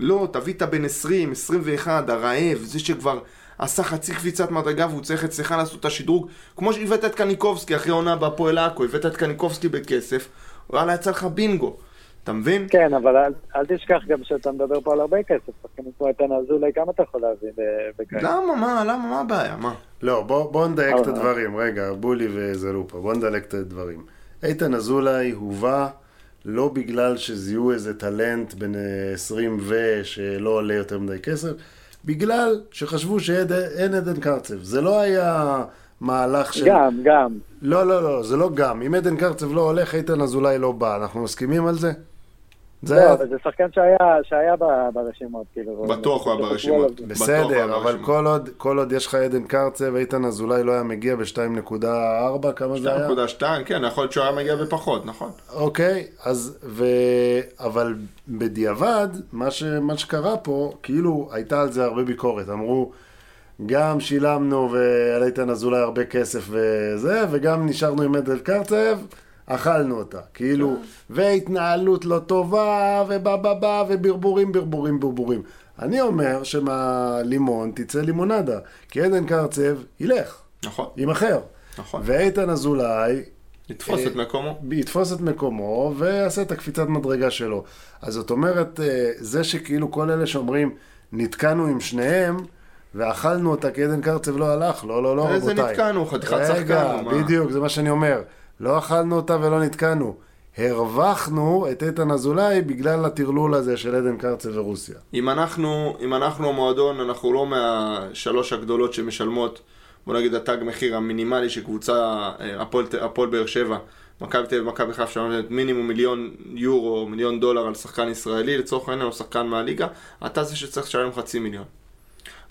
לא, תביא את הבן 20, 21, הרעב, זה שכבר עשה חצי קפיצת מדרגה והוא צריך אצלך לעשות את השדרוג. כמו שהבאת את קניקובסקי אחרי עונה בהפועל עכו, הבאת את קניקובסקי בכסף, וואלה, יצא לך בינגו. אתה מבין? כן, אבל אל, אל תשכח גם שאתה מדבר פה על הרבה כסף. שחקנים כמו איתן אזולאי, כמה אתה יכול להביא ב- בכאלה? למה? מה? למה? מה הבעיה? מה? לא, בוא, בוא נדייק את אה. הדברים. רגע, בולי וזלופה, בוא נדייק את הדברים. איתן אזולאי הובא לא בגלל שזיהו איזה טלנט בן אה, 20 ו... שלא עולה יותר מדי כסף, בגלל שחשבו שאין עדן קרצב. זה לא היה מהלך של... גם, גם. לא, לא, לא, זה לא גם. אם עדן קרצב לא הולך, איתן אזולאי לא בא. אנחנו מסכימים על זה? זה לא, היה... אבל זה שחקן שהיה, שהיה ברשימות, כאילו. בטוח הוא היה ברשימות. בסדר, אבל. כל עוד, כל עוד יש לך עדן קרצב, איתן אזולאי לא היה מגיע ב-2.4, כמה זה היה? 2.2, כן, יכול להיות שהוא היה מגיע בפחות, נכון. אוקיי, אז, ו... אבל בדיעבד, מה, ש... מה שקרה פה, כאילו הייתה על זה הרבה ביקורת. אמרו, גם שילמנו ועל איתן אזולאי הרבה כסף וזה, וגם נשארנו עם עדן קרצב, אכלנו אותה, כאילו, והתנהלות לא טובה, ובא בא בא, וברבורים, ברבורים, ברבורים. אני אומר שמהלימון תצא לימונדה, כי עדן קרצב ילך, נכון, יימכר. נכון. ואיתן אזולאי לתפוס אה, את מקומו. יתפוס את מקומו ויעשה את הקפיצת מדרגה שלו. אז זאת אומרת, אה, זה שכאילו כל אלה שאומרים, נתקענו עם שניהם, ואכלנו אותה כי עדן קרצב לא הלך, לא, לא, לא, איזה רבותיי. נתקענו? חתיכת שחקן, רגע? בדיוק, זה מה שאני אומר. לא אכלנו אותה ולא נתקענו. הרווחנו את איתן אזולאי בגלל הטרלול הזה של עדן קרצב ורוסיה. אם אנחנו, אם אנחנו המועדון, אנחנו לא מהשלוש הגדולות שמשלמות, בוא נגיד התג מחיר המינימלי של קבוצה, אה, הפועל באר שבע, מכבי תל אביב, מכבי חיפה, שנותנת מינימום מיליון יורו, מיליון דולר על שחקן ישראלי, לצורך העניין הוא שחקן מהליגה, אתה זה שצריך לשלם חצי מיליון.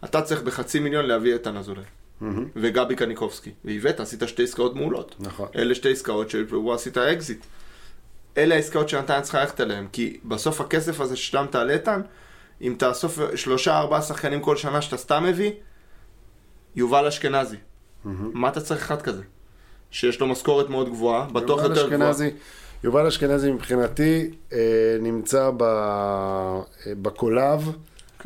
אתה צריך בחצי מיליון להביא את אזולאי. וגבי קניקובסקי. והבאת, עשית שתי עסקאות מעולות. נכון. אלה שתי עסקאות שהוא עשית אקזיט. אלה העסקאות שנתן צריך ללכת אליהן, כי בסוף הכסף הזה ששילמת על איתן, אם תאסוף שלושה ארבעה שחקנים כל שנה שאתה סתם מביא, יובל אשכנזי. מה אתה צריך אחד כזה? שיש לו משכורת מאוד גבוהה, בטוח יותר גבוהה. אשכנזי- יובל אשכנזי מבחינתי אה, נמצא ב- אה, בקולב.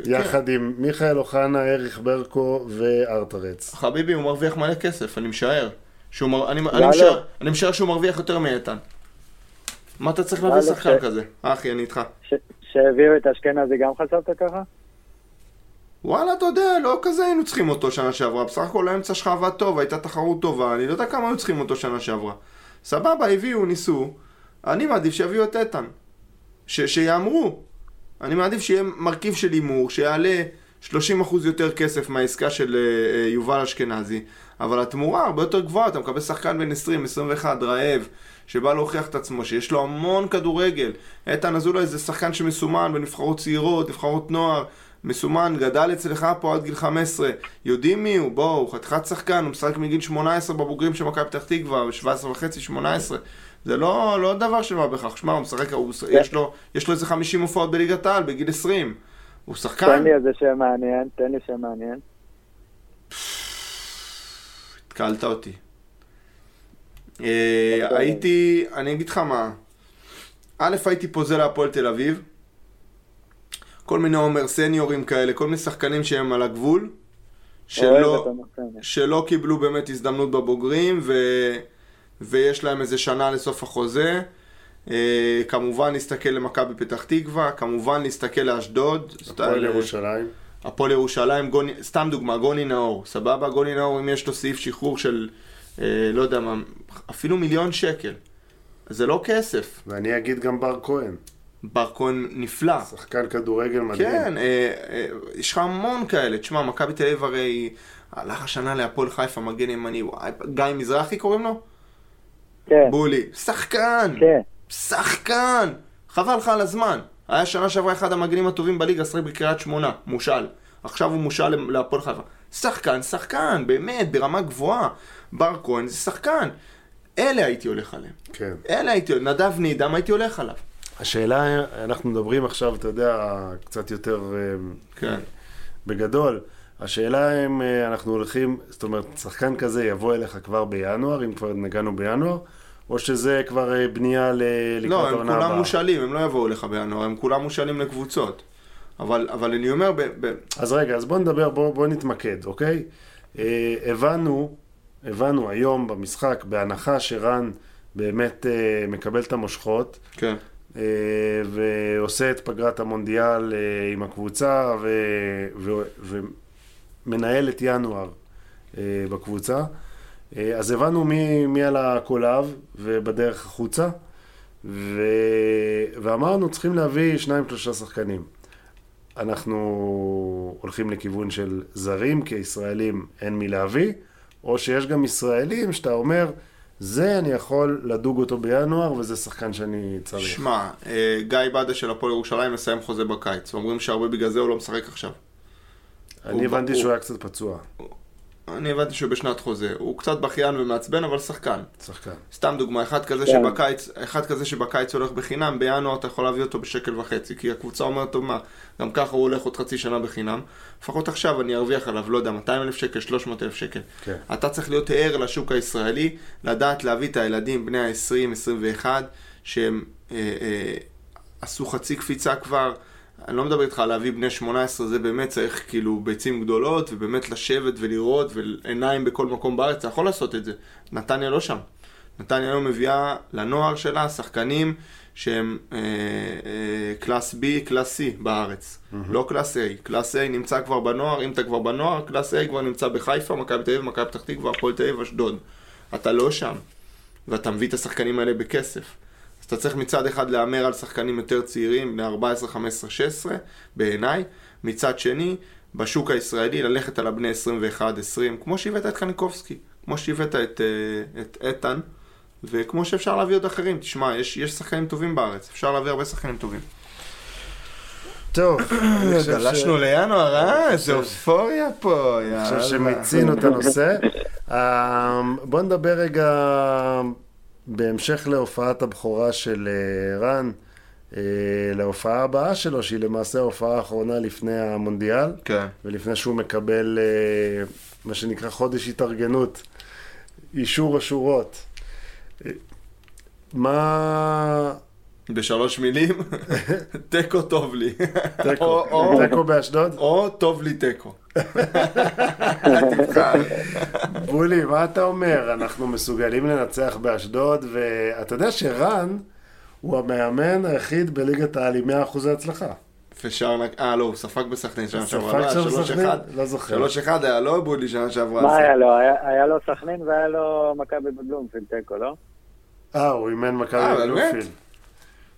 יחד עם מיכאל אוחנה, אריך ברקו וארטרץ. חביבי, הוא מרוויח מלא כסף, אני משער. שהוא. אני, אני, משער. אני משער שהוא מרוויח יותר מאיתן. מה אתה צריך להביא שחקן כזה? אחי, אני איתך. ש- שהביאו את אשכנזי גם חשבת ככה? וואלה, אתה יודע, לא כזה היינו צריכים אותו שנה שעברה. בסך הכל האמצע שלך עבד טוב, הייתה תחרות טובה, אני לא יודע כמה היו צריכים אותו שנה שעברה. סבבה, הביאו, ניסו. אני מעדיף שיביאו את איתן. שיאמרו. אני מעדיף שיהיה מרכיב של הימור, שיעלה 30% יותר כסף מהעסקה של אה, אה, יובל אשכנזי, אבל התמורה הרבה יותר גבוהה, אתה מקבל שחקן בן 20, 21, רעב, שבא להוכיח את עצמו, שיש לו המון כדורגל. איתן אזולאי זה שחקן שמסומן בנבחרות צעירות, נבחרות נוער, מסומן, גדל אצלך פה עד גיל 15, יודעים מי הוא, בואו, חתיכת שחקן, הוא משחק מגיל 18 בבוגרים של מכבי פתח תקווה, 17 וחצי, 18. זה לא, לא דבר של מה בכך, שמע, הוא משחק, הוא, יש, לו, יש לו איזה 50 הופעות בליגת העל בגיל 20. הוא שחקן, תן לי איזה שם מעניין, תן לי שם מעניין. התקלת אותי. אה, הייתי, אני אגיד לך מה, א', הייתי פוזל להפועל תל אביב, כל מיני עומר סניורים כאלה, כל מיני שחקנים שהם על הגבול, שלא. שלא קיבלו באמת הזדמנות בבוגרים, ו... ויש להם איזה שנה לסוף החוזה. אה, כמובן להסתכל למכבי פתח תקווה, כמובן להסתכל לאשדוד. הפועל סטייל- ירושלים. הפועל ירושלים, גוני, סתם דוגמה, גוני נאור, סבבה? גוני נאור, אם יש לו סעיף שחרור של, אה, לא יודע מה, אפילו מיליון שקל. זה לא כסף. ואני אגיד גם בר כהן, בר כהן נפלא. שחקן כדורגל מדהים. כן, אה, אה, יש לך המון כאלה. תשמע, מכבי תל אביב הרי הלך השנה להפועל חיפה, מגן ימני, וואי, גיא מזרחי קוראים לו? כן, בולי. שחקן! כן. שחקן! חבל לך על הזמן. היה שנה שעברה אחד המגנים הטובים בליגה, שחק בקריית שמונה, מושל. עכשיו הוא מושל להפועל חיפה. שחקן, שחקן, באמת, ברמה גבוהה. בר כהן זה שחקן. אלה הייתי הולך עליהם. כן. אלה הייתי הולך, נדב נידם הייתי הולך עליו. השאלה, אנחנו מדברים עכשיו, אתה יודע, קצת יותר אה, כן. בגדול. השאלה אם אה, אנחנו הולכים, זאת אומרת, שחקן כזה יבוא אליך כבר בינואר, אם כבר נגענו בינואר, או שזה כבר אה, בנייה ל- לקראת לא, הם העונה כולם הבאה. מושאלים, הם לא יבואו לך בינואר, הם כולם מושאלים לקבוצות. אבל, אבל אני אומר, ב, ב, אז רגע, אז בוא נדבר, בוא, בוא נתמקד, אוקיי? אה, הבנו, הבנו היום במשחק, בהנחה שרן באמת אה, מקבל את המושכות, כן. אה, ועושה את פגרת המונדיאל אה, עם הקבוצה, ו, ו, ומנהל את ינואר אה, בקבוצה. אה, אז הבנו מי, מי על הקולב ובדרך החוצה, ו, ואמרנו, צריכים להביא שניים, שלושה שחקנים. אנחנו הולכים לכיוון של זרים, כי ישראלים אין מי להביא, או שיש גם ישראלים שאתה אומר, זה אני יכול לדוג אותו בינואר, וזה שחקן שאני צריך. שמע, אה, גיא בדה של הפועל ירושלים מסיים חוזה בקיץ. אומרים שהרבה בגלל זה הוא לא משחק עכשיו. אני הוא- הבנתי הוא- שהוא היה קצת פצוע. אני הבנתי שהוא בשנת חוזה. הוא קצת בכיין ומעצבן, אבל שחקן. שחקן. סתם דוגמה, אחד כזה, כן. שבקיץ, אחד כזה שבקיץ הולך בחינם, בינואר אתה יכול להביא אותו בשקל וחצי, כי הקבוצה אומרת, טוב מה, גם ככה הוא הולך עוד חצי שנה בחינם, לפחות עכשיו אני ארוויח עליו, לא יודע, 200 אלף שקל, 300 אלף שקל. כן. אתה צריך להיות ער לשוק הישראלי, לדעת להביא את הילדים בני ה-20, 21, שהם אה, אה, עשו חצי קפיצה כבר. אני לא מדבר איתך על להביא בני 18, זה באמת צריך כאילו ביצים גדולות, ובאמת לשבת ולראות, ועיניים בכל מקום בארץ, אתה יכול לעשות את זה. נתניה לא שם. נתניה היום מביאה לנוער שלה שחקנים שהם אה, אה, קלאס B, קלאס C בארץ. לא class A. class A נמצא כבר בנוער, אם אתה כבר בנוער, class A כבר נמצא בחיפה, מכבי תל אביב, מכבי פתח תקווה, הפועל תל אביב, אשדוד. אתה לא שם, ואתה מביא את השחקנים האלה בכסף. אז אתה צריך מצד אחד להמר על שחקנים יותר צעירים, בני 14, 15, 16, בעיניי. מצד שני, בשוק הישראלי ללכת על הבני 21, 20, כמו שהבאת את קניקובסקי, כמו שהבאת את, אה, את איתן, וכמו שאפשר להביא עוד אחרים. תשמע, יש, יש שחקנים טובים בארץ, אפשר להביא הרבה שחקנים טובים. טוב, אני גלשנו לינואר, אה? איזה אופוריה פה, אני יאללה. חושב שמיצינו את הנושא. אה, בוא נדבר רגע בהמשך להופעת הבכורה של אה, רן, אה, להופעה הבאה שלו, שהיא למעשה ההופעה האחרונה לפני המונדיאל, כן. ולפני שהוא מקבל אה, מה שנקרא חודש התארגנות, אישור השורות. מה... בשלוש מילים, תיקו טוב לי. תיקו באשדוד? או טוב לי תיקו. בולי, מה אתה אומר? אנחנו מסוגלים לנצח באשדוד, ואתה יודע שרן הוא המאמן היחיד בליגת העל עם 100% הצלחה. ושער נק... אה, לא, הוא ספג בסכנין שנה ספג שעברה. לא, שם שלוש בסכנין? אחד. לא זוכר. שלוש אחד היה לא בולי שנה שעברה. מה היה לו? היה- לו סכנין והיה לו מכבי בבלומפילד תיקו, לא? אה, הוא אימן מכבי אה, באמת? בלומפילד.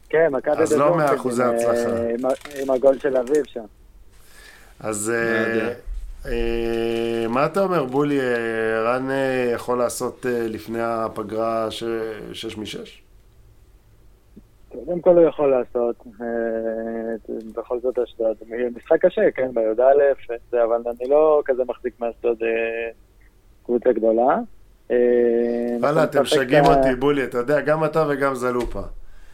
כן, מכבי אז לא בבלומפילד. מאה אחוזי עם, הצלחה. אה, עם- עם הגול של אביב שם. אז אה, מה אתה אומר, בולי? אה, רן אה, יכול לעשות לפני הפגרה ש- שש משש? קודם כל הוא יכול לעשות, בכל זאת אשדוד. משחק קשה, כן, בי"א, אבל אני לא כזה מחזיק מאשדוד קבוצה גדולה. וואלה, אנחנו אתם משגעים אותי, בולי, אתה יודע, גם אתה וגם זלופה.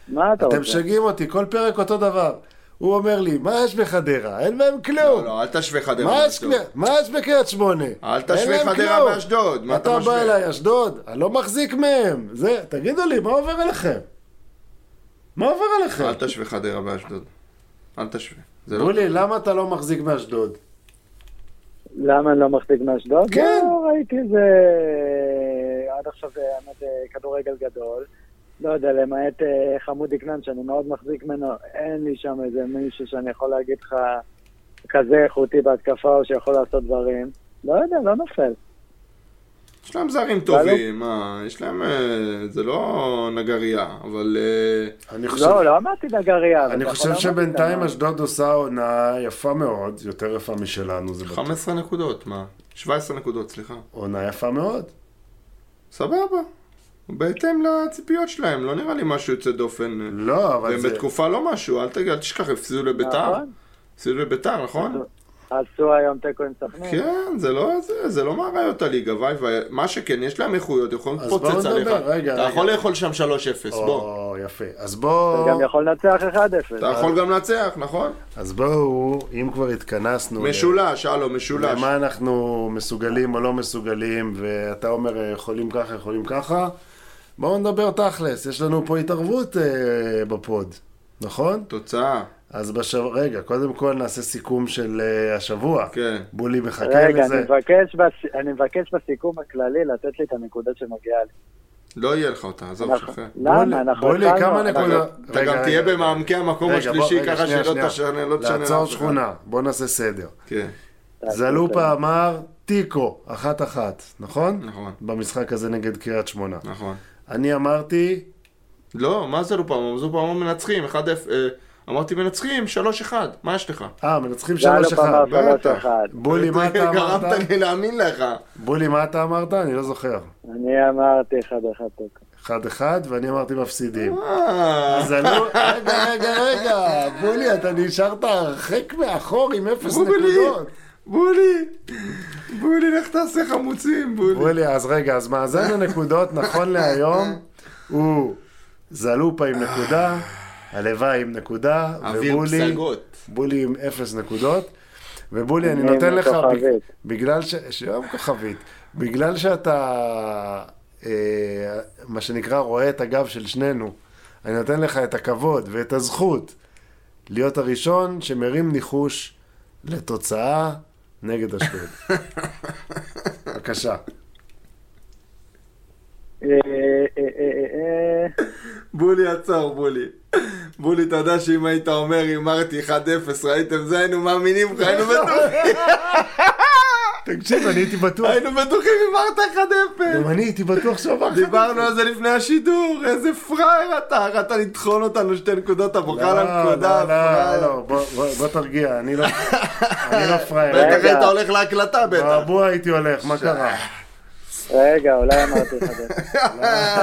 מה אתה רוצה? אתם משגעים אותי, כל פרק אותו דבר. הוא אומר לי, מה יש בחדרה? אין בהם לא, כלום. לא, אל תשווה חדרה באשדוד. מה יש בקריית שמונה? אל תשווה חדרה כלום. באשדוד, מה אתה אתה משווה? בא אליי, אשדוד, אני לא מחזיק מהם. זה, תגידו לי, מה עובר עליכם? מה עובר עליכם? אל תשווה חדרה באשדוד. אל תשווה. זה לא... בולי, למה אתה לא מחזיק מאשדוד? למה אני לא מחזיק מאשדוד? כן. לא, ראיתי איזה... עד עכשיו זה האמת כדורגל גדול. לא יודע, למעט אה, חמודי כנען, שאני מאוד מחזיק ממנו, אין לי שם איזה מישהו שאני יכול להגיד לך כזה איכותי בהתקפה או שיכול לעשות דברים. לא יודע, לא נופל. יש להם זרים טובים, מה, יש להם... אה, זה לא נגרייה, אבל... אה, אני חושב... לא, לא אמרתי נגרייה. אבל אני חושב לעמוד שבינתיים. אשדוד עושה עונה יפה מאוד, יותר יפה משלנו, זה בטוח. 15 נקודות, מה? 17 נקודות, סליחה. עונה יפה מאוד. סבבה. בהתאם לציפיות שלהם, לא נראה לי משהו יוצא דופן. לא, אבל זה... בתקופה לא משהו, אל תשכח, הפסידו לביתר. נכון. הפסידו לביתר, נכון? עשו היום תיקו עם סכנין. כן, זה לא זה, זה לא מאריות הליגה, וואי וואי. מה שכן, יש להם איכויות, יכולים אז בואו לפוצץ עליך. נדבר, רגע, אתה רגע. יכול לאכול שם 3-0, בוא. או, יפה. אז בואו... גם יכול לנצח 1-0. אתה יכול גם לנצח, נכון? אז בואו, אם כבר התכנסנו... משולש, הלו, משולש. למה אנחנו מסוגלים או לא מסוגלים, ואתה אומר אה, יכולים ככה, יכולים ככה, בואו נדבר תכלס, יש לנו פה התערבות אה, בפוד, נכון? תוצאה, אז בשבוע, רגע, קודם כל נעשה סיכום של אה, השבוע. כן. בולי מחכה רגע, לזה. אני מבקש, בס... אני מבקש בסיכום הכללי לתת לי את הנקודות שמגיעה לי. לא יהיה לך אותה, עזוב, אנחנו- שחרר. למה? אנחנו בולי, התחלנו- כמה אנחנו- נקודות? אתה רגע, גם תהיה רגע, במעמקי המקום רגע, השלישי, רגע, ככה שלא. תשנה, לא תשנה לעצור. שכונה, בוא נעשה סדר. כן, זלופה אמר תיקו, אחת-אחת, נכון? נכון, במשחק הזה נגד קריית שמונה. נכון. אני אמרתי, לא, מה זה לא פעם? זו פעם מנצחים, 1-0, אה, אמרתי מנצחים, 3-1, מה יש לך? אה, מנצחים זה היה לו 3-1. פעם בטח. 3-1. בולי, מה אתה אמרת? גרמת לי להאמין לך. בולי, מה אתה אמרת? אני לא זוכר. אני אמרתי 1-1 תיקו. 1-1, ואני אמרתי מפסידים. אה, אז עלו, רגע, רגע, רגע, בולי, אתה נשארת הרחק מאחור עם אפס בולי. נקודות. בולי, בולי, לך תעשה חמוצים, בולי. בולי, אז רגע, אז מאזן הנקודות נכון להיום הוא זלופה עם נקודה, הלוואי עם נקודה, ובולי. בולי עם אפס נקודות. ובולי, אני נותן לך. בג- בגלל ש... שיום כוכבית. בגלל שאתה, אה, מה שנקרא, רואה את הגב של שנינו, אני נותן לך את הכבוד ואת הזכות להיות הראשון שמרים ניחוש לתוצאה נגד אשדוד. בבקשה. אה, אה, אה, בולי עצור, בולי. בולי, אתה יודע שאם היית אומר, הימרתי 1-0, ראיתם זה, היינו מאמינים לך, היינו בטוחים, תקשיב, אני הייתי בטוח, היינו בטוחים, הימרת 1-0. גם אני הייתי בטוח שעבר לך. דיברנו על זה לפני השידור, איזה פראייר אתה, רצת לטחון אותנו שתי נקודות, אתה בוחר על לא, הנקודה, לא, לא, פראייר. לא, בוא- תרגיע, אני לא לא פראייר. בטח. היית הולך להקלטה בטח. באבו הייתי הולך, מה קרה? רגע, אולי אמרתי לך את זה.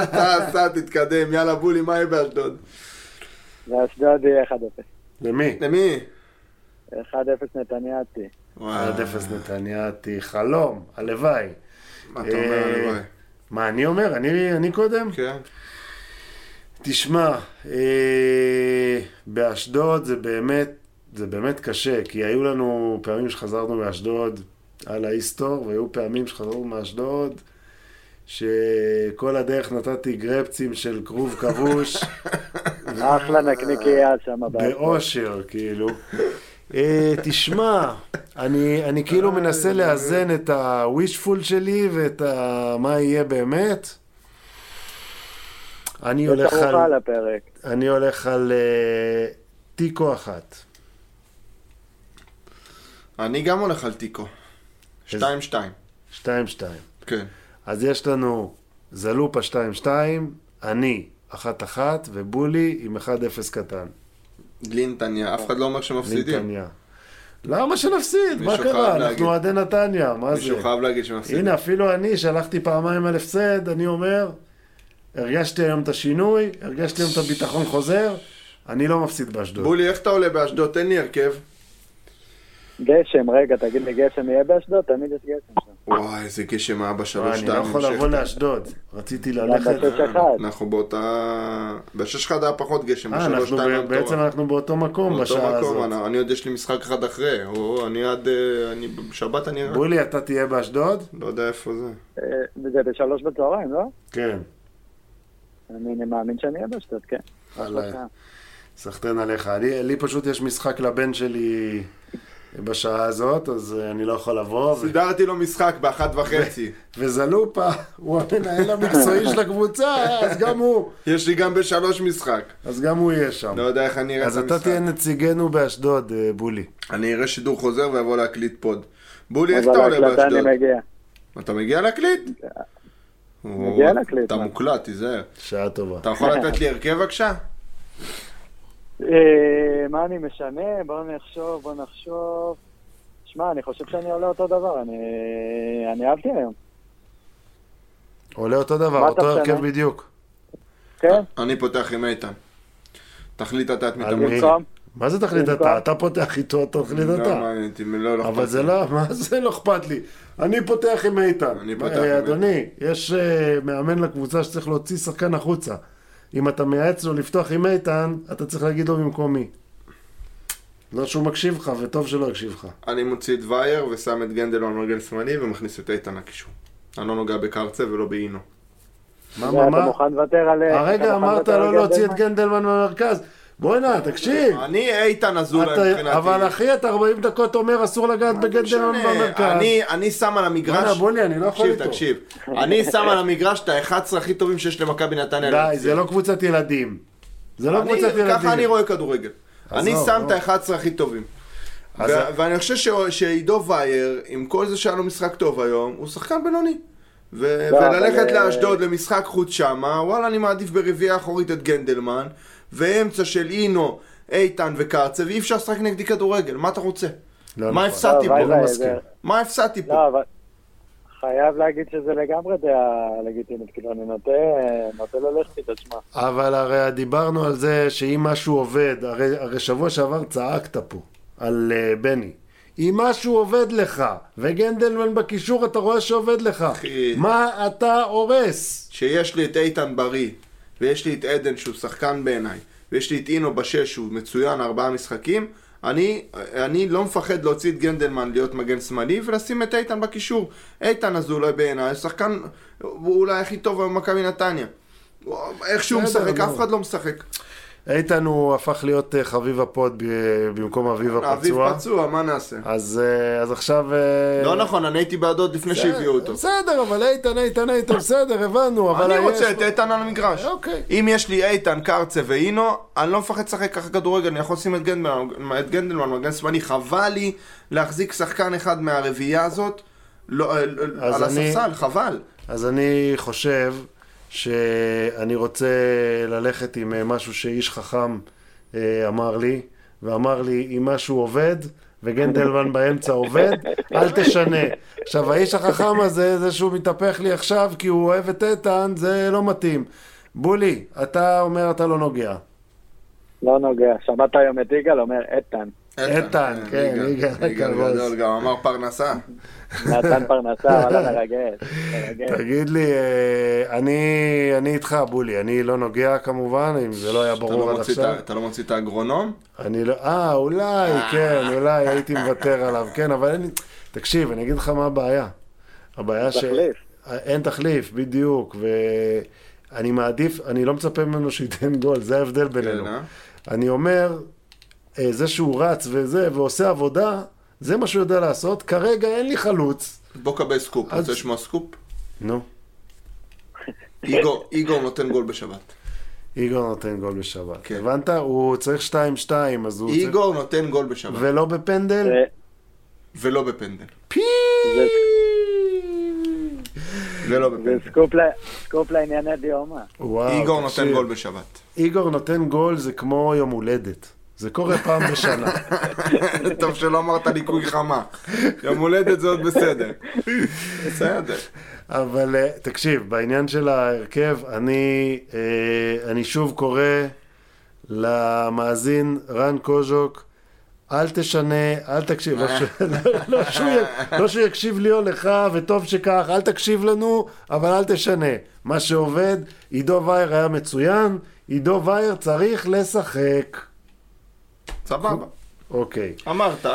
אתה, אתה, תתקדם, יאללה בולי, מה יהיה באשדוד? ואשדוד יהיה 1-0. למי? למי? 1-0 נתניאתי. עד אפס נתניאתי, חלום, הלוואי. מה אתה אומר, אה, הלוואי? מה אני אומר? אני אני קודם? כן. תשמע, אה, באשדוד זה באמת, זה באמת קשה, כי היו לנו פעמים שחזרנו מאשדוד על ההיסטור, והיו פעמים שחזרנו מאשדוד, שכל הדרך נתתי גרפצים של כרוב כבוש, אחלה נקניקייה שם. באושר, כאילו. אה, תשמע, אני, אני כאילו מנסה לאזן את ה-wishful שלי ואת ה... מה יהיה באמת. אני הולך על... על הפרק. אני הולך על אה, תיקו אחת. אני גם הולך על תיקו. 2-2. שתיים שתיים. כן. אז יש לנו זלופה שתיים שתיים, אני אחת אחת, ובולי עם אחד אפס קטן. בלי נתניה, אף אחד לא אומר שמפסידים. נתניה. למה שנפסיד? מה מישהו קרה? אנחנו אוהדי נתניה, מה מישהו זה? חייב להגיד שמפסידים. הנה, אפילו אני, שלחתי פעמיים על הפסד, אני אומר, הרגשתי היום את השינוי, הרגשתי היום את הביטחון חוזר, אני לא מפסיד באשדוד. בולי, איך אתה עולה באשדוד? תן לי הרכב. גשם, רגע, תגיד לי, גשם יהיה באשדוד? תמיד יש גשם שם. וואי, איזה גשם היה בשלוש אני לא יכול לבוא לאשדוד, רציתי ללכת... אחד. אנחנו באותה... בשש אחד היה פחות גשם, אה, בשלוש אנחנו שתיים בעצם. אנחנו באותו מקום בשעה הזאת. אני- אני עוד יש לי משחק אחד אחרי, או אני עד... אה, אני בשבת אני... בולי, אתה תהיה באשדוד? לא יודע איפה זה. אה, זה בשלוש בצהריים, לא? כן. אני מאמין שאני אהיה באשדוד, כן. סחטיין עליך. לי, לי פשוט יש משחק לבן שלי בשעה הזאת, אז אה, אני לא יכול לבוא. סידרתי לו משחק באחת וחצי. וזלופה, הוא המנהל המקצועי של הקבוצה, אז גם הוא, יש לי גם בשלוש משחק. אז גם הוא יהיה שם. לא יודע איך אני אראה את אז אתה המשחק. תהיה נציגנו באשדוד, אה, בולי. אני אראה שידור חוזר ואבוא להקליט פוד. בולי, איך אתה עולה באשדוד? מגיע. אתה מגיע להקליט? מגיע להקליט, אתה? מוקלט, תיזהר. שעה טובה. אתה יכול לתת לי הרכב בבקשה? אה, מה אני משנה? בוא נחשוב, בוא נחשוב. שמע, אני חושב שאני עולה אותו דבר, אני אני אהבתי היום. עולה אותו דבר, אותו אתה הרכב? בדיוק. כן? אני פותח עם איתן. תחליט אתה את מי אתה מוצא. מה זה תחליט? אתה? אתה פותח איתו, תחליט לא אתה. לא, לא אבל זה. לא, מה זה לא אכפת לי? אני פותח עם איתן. אני פותח אה, עם אדוני, יש אה, מאמן לקבוצה שצריך להוציא שחקן החוצה. אם אתה מייעץ לו לפתוח עם איתן, אתה צריך להגיד לו במקומי. לא שהוא מקשיב לך, וטוב שלא יקשיב לך. אני מוציא את וייר ושם את גנדל על רגל שמאלי ומכניס את איתן לקישור. אני לא נוגע בקרצה ולא באינו. מה, אתה מה, מה? מוכן לוותר על... אתה הרגע אמרת על להוציא את? גנדלמן מהמרכז. בוא'נה, תקשיב. אני איתן אזולאי מבחינתי. אבל אחי, אתה 40 דקות אומר אסור לגעת בגנדלמן משנה? במרכז. אני- אני שם על המגרש... וואלה, בולי, אני לא יכול תקשיב, איתו. תקשיב. אני שם על המגרש את ה-11 הכי טובים שיש למכבי נתניה. די. זה לא קבוצת ילדים. זה לא קבוצת ילדים. ככה אני רואה כדורגל. אני שם. את ה-11 הכי טובים. ואני חושב שעידו וייר, עם כל זה שהיה לו משחק טוב היום, הוא שחקן בינוני. לא, וללכת אה, לאשדוד למשחק חוץ שמה, וואלה, אני מעדיף ברביעייה האחורית את גנדלמן, ואמצע של אינו, איתן וקרצה, ואי אפשר לשחק נגדי כדורגל, מה אתה רוצה? לא מה נכון. הפסדתי לא, פה? וואי, מסכים. מה הפסדתי פה? לא. חייב להגיד שזה לגמרי דעה לגיטימית, כאילו, אני נוטה נוטה ללכת איתו, תשמע. אבל הרי דיברנו על זה שאם משהו עובד, הרי, הרי שבוע שעבר צעקת פה על uh, בני. אם משהו עובד לך, וגנדלמן בקישור אתה רואה שעובד לך, אחי. מה אתה הורס? שיש לי את איתן בריא, ויש לי את עדן שהוא שחקן בעיניי, ויש לי את אינו בשש שהוא מצוין ארבעה משחקים, אני, אני לא מפחד להוציא את גנדלמן להיות מגן שמאלי ולשים את איתן בקישור. איתן אזולאי בעיניי, שחקן, אולי הכי טוב במכבי נתניה. איך שהוא משחק. אף אחד לא משחק. איתן הוא הפך להיות אה, חביב הפוד במקום אביב אביב הפצוע. פצוע, מה נעשה? אז, אה, אז עכשיו... אה, לא נכון, אני הייתי בעדו עוד לפני שהביאו אותו. בסדר, אבל איתן, איתן, איתן, בסדר, הבנו, אבל... אני רוצה את איתן על המגרש. אוקיי. אם יש לי איתן, קרצה ואינו, אני לא מפחד לשחק ככה כדורגל, אני יכול לשים את גנדלמן, את גנדלמן, מגן שמאלי, חבל לי להחזיק שחקן אחד מהרביעייה הזאת לא, על הספסל, חבל. אז אני חושב שאני רוצה ללכת עם אה, משהו שאיש חכם אה, אמר לי, ואמר לי, אם משהו עובד, וגנדלמן באמצע עובד, אל תשנה. עכשיו, האיש החכם הזה, זה שהוא מתהפך לי עכשיו כי הוא אוהב את איתן, זה לא מתאים. בולי, אתה אומר אתה לא נוגע. לא נוגע. שמעת היום את יגאל אומר איתן. איתן, כן, יגאל יגאל כבוד. גדול, גם אמר פרנסה. נתן פרנסה, וואלה מרגש. מרגש. תגיד לי, אה, אני, אני איתך, בולי, אני לא נוגע כמובן, אם זה לא היה ברור לא עד עכשיו. אתה לא מוציא את האגרונום? אני לא... אה, אולי, כן, אולי הייתי מוותר עליו, כן, אבל אין... תקשיב, אני אגיד לך מה הבעיה. הבעיה ש... תחליף. אין תחליף, בדיוק, ואני מעדיף, אני לא מצפה ממנו שייתן גול, זה ההבדל בינינו. כן, אה? אני אומר, אה, זה שהוא רץ וזה, ועושה עבודה, זה מה שהוא יודע לעשות. כרגע אין לי חלוץ. בוא קבל סקופ, אז- רוצה לשמוע סקופ? נו, איגור- נותן גול בשבת. איגור נותן גול בשבת. כן. הבנת? הוא צריך 2-2, אז הוא... צריך- איגור נותן גול בשבת, ולא בפנדל? זה- ולא בפנדל. פי! זה- ולא זה בפנדל. סקופ ל- סקופ לענייני דיומא. וואו, איגור. נותן גול בשבת. איגור נותן גול זה כמו יום הולדת. זה קורה פעם בשנה. טוב שלא אמרת ליקוי חמה. יום הולדת זה עוד בסדר. בסדר. אבל אה, תקשיב, בעניין של ההרכב, אני, אה, אני שוב קורא למאזין רן קוז'וק, אל תשנה, אל תקשיב, לא, ש... לא, לא, שהוא. לא שהוא יקשיב לי או לך, וטוב שכך, אל תקשיב לנו, אבל אל תשנה. מה שעובד, עידו וייר היה מצוין, עידו וייר צריך לשחק. סבבה. אוקיי. אמרת.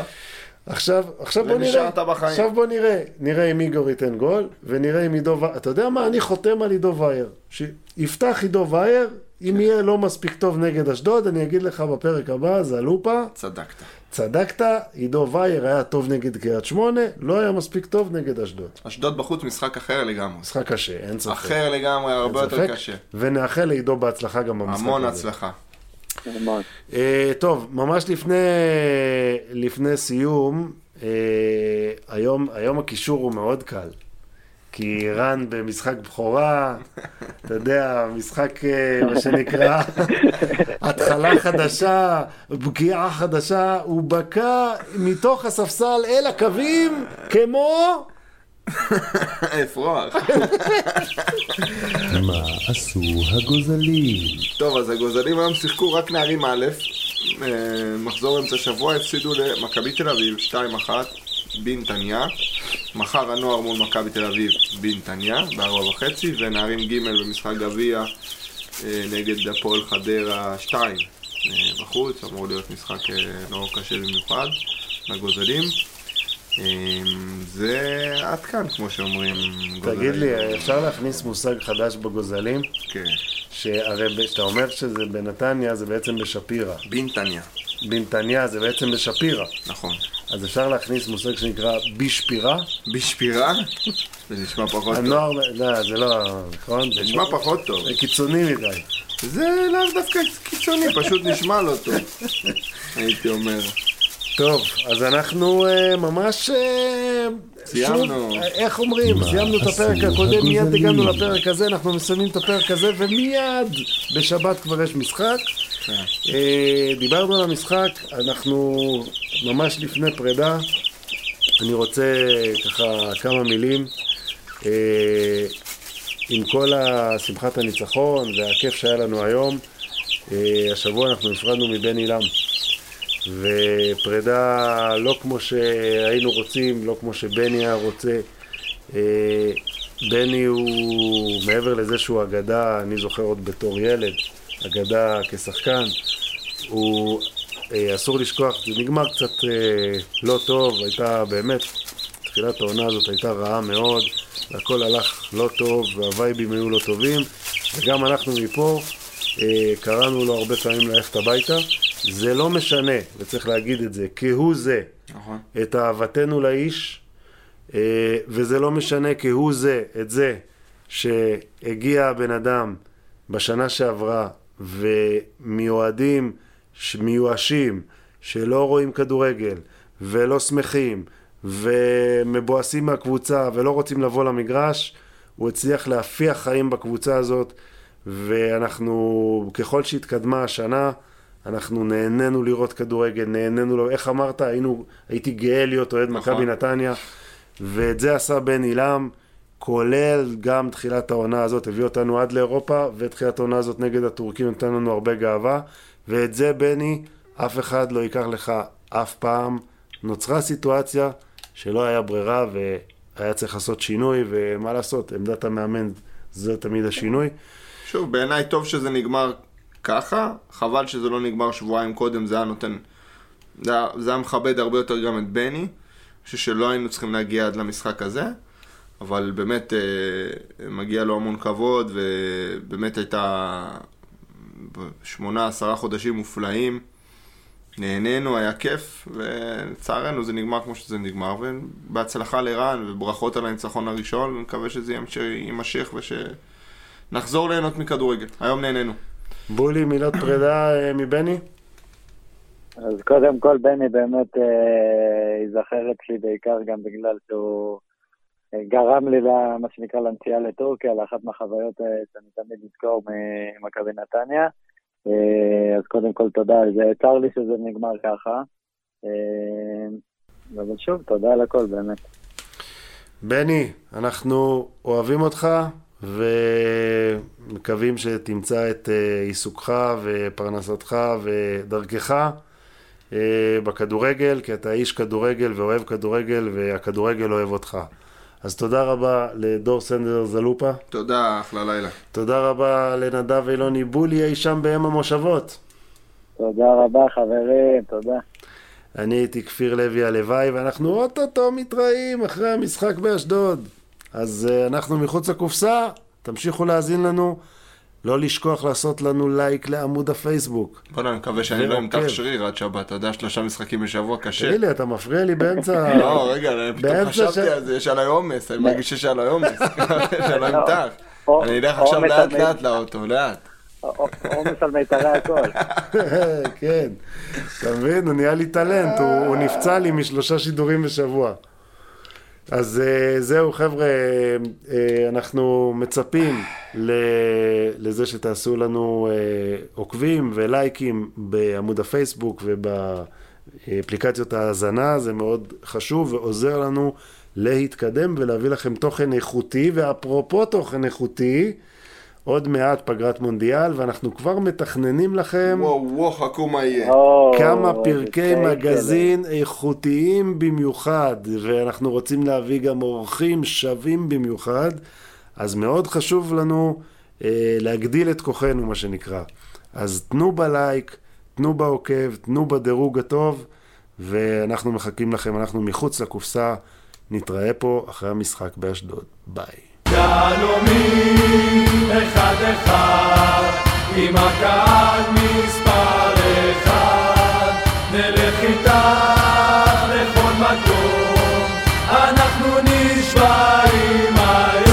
עכשיו, עכשיו בוא נראה, ונשארת בחיים. עכשיו בוא נראה, נראה אם איגור ייתן גול, ונראה אם עידו וייר, אתה יודע מה, אני חותם על עידו וייר, שיפתח עידו וייר, אם יהיה לא מספיק טוב נגד אשדוד, אני אגיד לך בפרק הבא, זה הלופה, צדקת. צדקת, עידו וייר היה טוב נגד קריית שמונה, לא היה מספיק טוב נגד אשדוד. אשדוד בחוץ משחק אחר לגמרי. משחק קשה, אין ספק. אחר לגמרי, הרבה יותר. קשה. ונאחל לעידו בהצלחה גם במשחק הזה. הצלחה. המון. אה, טוב, ממש לפני, לפני סיום, אה, היום, היום הקישור הוא מאוד קל. כי רן במשחק בכורה, אתה יודע, משחק, אה, מה שנקרא, התחלה חדשה, פגיעה חדשה, הוא בקע מתוך הספסל אל הקווים כמו... אפרוח. מה עשו הגוזלים? טוב, אז הגוזלים היום שיחקו רק נערים א', אה, מחזור אמצע שבוע, הפסידו למכבי תל אביב 2-1 בנתניה. מחר הנוער מול מכבי תל אביב בנתניה, בארבע וחצי, ונערים ג' במשחק גביע אה, נגד הפועל חדרה 2 אה, בחוץ, אמור להיות משחק לא קשה במיוחד לגוזלים. אה, זה עד כאן, כמו שאומרים. תגיד. לי, אפשר להכניס מושג חדש בגוזלים? כן, שהרי כשאתה אומר שזה בנתניה, זה בעצם בשפירא. בנתניה, בנתניה זה בעצם בשפירא. נכון. אז אפשר להכניס מושג שנקרא בשפירה. בשפירה? זה נשמע פחות טוב. הנוער, לא, זה לא, נכון? זה נשמע פחות טוב. זה קיצוני מדי. זה לאו דווקא קיצוני, פשוט נשמע לא טוב. הייתי אומר. טוב, אז אנחנו אה, ממש... אה, סיימנו. שוב, אה, איך אומרים? סיימנו את הפרק הקודם, מיד? הגענו לפרק הזה, אנחנו מסיימים את הפרק הזה, ומיד בשבת כבר יש משחק. אה, דיברנו על המשחק, אנחנו ממש לפני פרידה. אני רוצה ככה כמה מילים. אה, עם כל השמחת הניצחון והכיף שהיה לנו היום, אה, השבוע אנחנו נפרדנו מבן עילם. ופרידה לא כמו שהיינו רוצים, לא כמו שבני היה רוצה. אה, בני הוא, מעבר לזה שהוא אגדה, אני זוכר עוד בתור ילד, אגדה כשחקן, הוא, אה, אסור לשכוח, זה נגמר קצת אה, לא טוב, הייתה באמת, תחילת העונה הזאת הייתה רעה מאוד, והכל הלך לא טוב, והווייבים היו לא טובים, וגם אנחנו מפה קראנו לו הרבה פעמים ללכת הביתה. זה לא משנה, וצריך להגיד את זה, כהוא זה, נכון. את אהבתנו לאיש, אה, וזה לא משנה כהוא זה, את זה, שהגיע הבן אדם בשנה שעברה, ומיועדים, מיואשים, שלא רואים כדורגל, ולא שמחים, ומבואסים מהקבוצה, ולא רוצים לבוא למגרש, הוא הצליח להפיח חיים בקבוצה הזאת, ואנחנו, ככל שהתקדמה השנה, אנחנו נהנינו לראות כדורגל, נהנינו, לו, איך אמרת? היינו, הייתי גאה להיות אוהד נכון. מכבי נתניה, ואת זה עשה בן עילם, כולל גם תחילת העונה הזאת, הביא אותנו עד לאירופה, ותחילת העונה הזאת נגד הטורקים נתן לנו הרבה גאווה, ואת זה, בני, אף אחד לא ייקח לך אף פעם. נוצרה סיטואציה שלא היה ברירה והיה צריך לעשות שינוי, ומה לעשות, עמדת המאמן זה תמיד השינוי. שוב, בעיניי טוב שזה נגמר ככה, חבל שזה לא נגמר שבועיים קודם, זה היה נותן... זה היה, זה היה מכבד הרבה יותר גם את בני. אני חושב שלא היינו צריכים להגיע עד למשחק הזה, אבל באמת אה, מגיע לו המון כבוד, ובאמת הייתה שמונה, עשרה חודשים מופלאים. נהנינו, היה כיף, ולצערנו זה נגמר כמו שזה נגמר, ובהצלחה לרן, וברכות על הניצחון הראשון, ונקווה שזה ימש- יימשך ושנחזור ליהנות מכדורגל. היום נהנינו. בולי, מילות פרידה אה, מבני? אז קודם כל, בני באמת אה, ייזכר אצלי בעיקר גם בגלל שהוא אה, גרם לי, מה שנקרא, לנסיעה לטורקיה, לאחת מהחוויות אה, שאני תמיד נזכור ממכבי נתניה. אה, אז קודם כל, תודה על זה. צר לי שזה נגמר ככה. אה, אבל שוב, תודה על הכל, באמת. בני, אנחנו אוהבים אותך ומקווים שתמצא את אה, עיסוקך ופרנסתך ודרכך אה, בכדורגל, כי אתה איש כדורגל ואוהב כדורגל והכדורגל אוהב אותך. אז תודה רבה לדור סנדר זלופה, תודה, אחלה לילה. תודה רבה לנדב אילוני בולי אי שם באם המושבות. תודה רבה, חברים, תודה. אני הייתי כפיר לוי הלוואי, ואנחנו אוטוטו מתראים אחרי המשחק באשדוד. אז uh, אנחנו מחוץ לקופסה, תמשיכו להאזין לנו. לא לשכוח לעשות לנו לייק לעמוד הפייסבוק. בוא'נה, אני מקווה שאני לא ועוקב. אמתח שריר עד שבת, אתה יודע, שלושה משחקים בשבוע קשה. תגיד לי, אתה מפריע לי באמצע... לא, רגע, אני פתאום חשבתי ש- על זה, יש עליי עומס, אני מרגיש שיש עליי עומס, שאני לא אמתח. אני אלך עכשיו לאט לאט לאוטו, לאט. עומס על מיתרי הכל. כן, אתה מבין? הוא נהיה לי טלנט, הוא נפצע לי משלושה שידורים בשבוע. אז אה, זהו, חבר'ה, אה, אנחנו מצפים לזה שתעשו לנו אה, עוקבים ולייקים בעמוד הפייסבוק ובאפליקציות ההאזנה, זה מאוד חשוב ועוזר לנו להתקדם ולהביא לכם תוכן איכותי, ואפרופו תוכן איכותי, עוד מעט פגרת מונדיאל, ואנחנו כבר מתכננים לכם וואו, וואו, חכו מה יהיה. או, כמה פרקי מגזין איכותיים במיוחד, ואנחנו רוצים להביא גם אורחים שווים במיוחד, אז מאוד חשוב לנו אה, להגדיל את כוחנו, מה שנקרא. אז תנו בלייק, תנו בעוקב, תנו בדירוג הטוב, ואנחנו מחכים לכם, אנחנו מחוץ לקופסה, נתראה פה אחרי המשחק באשדוד. ביי. יהלומים אחד אחד עם הקהל מספר אחד. נלך איתך לכל מקום אנחנו נשבעים היום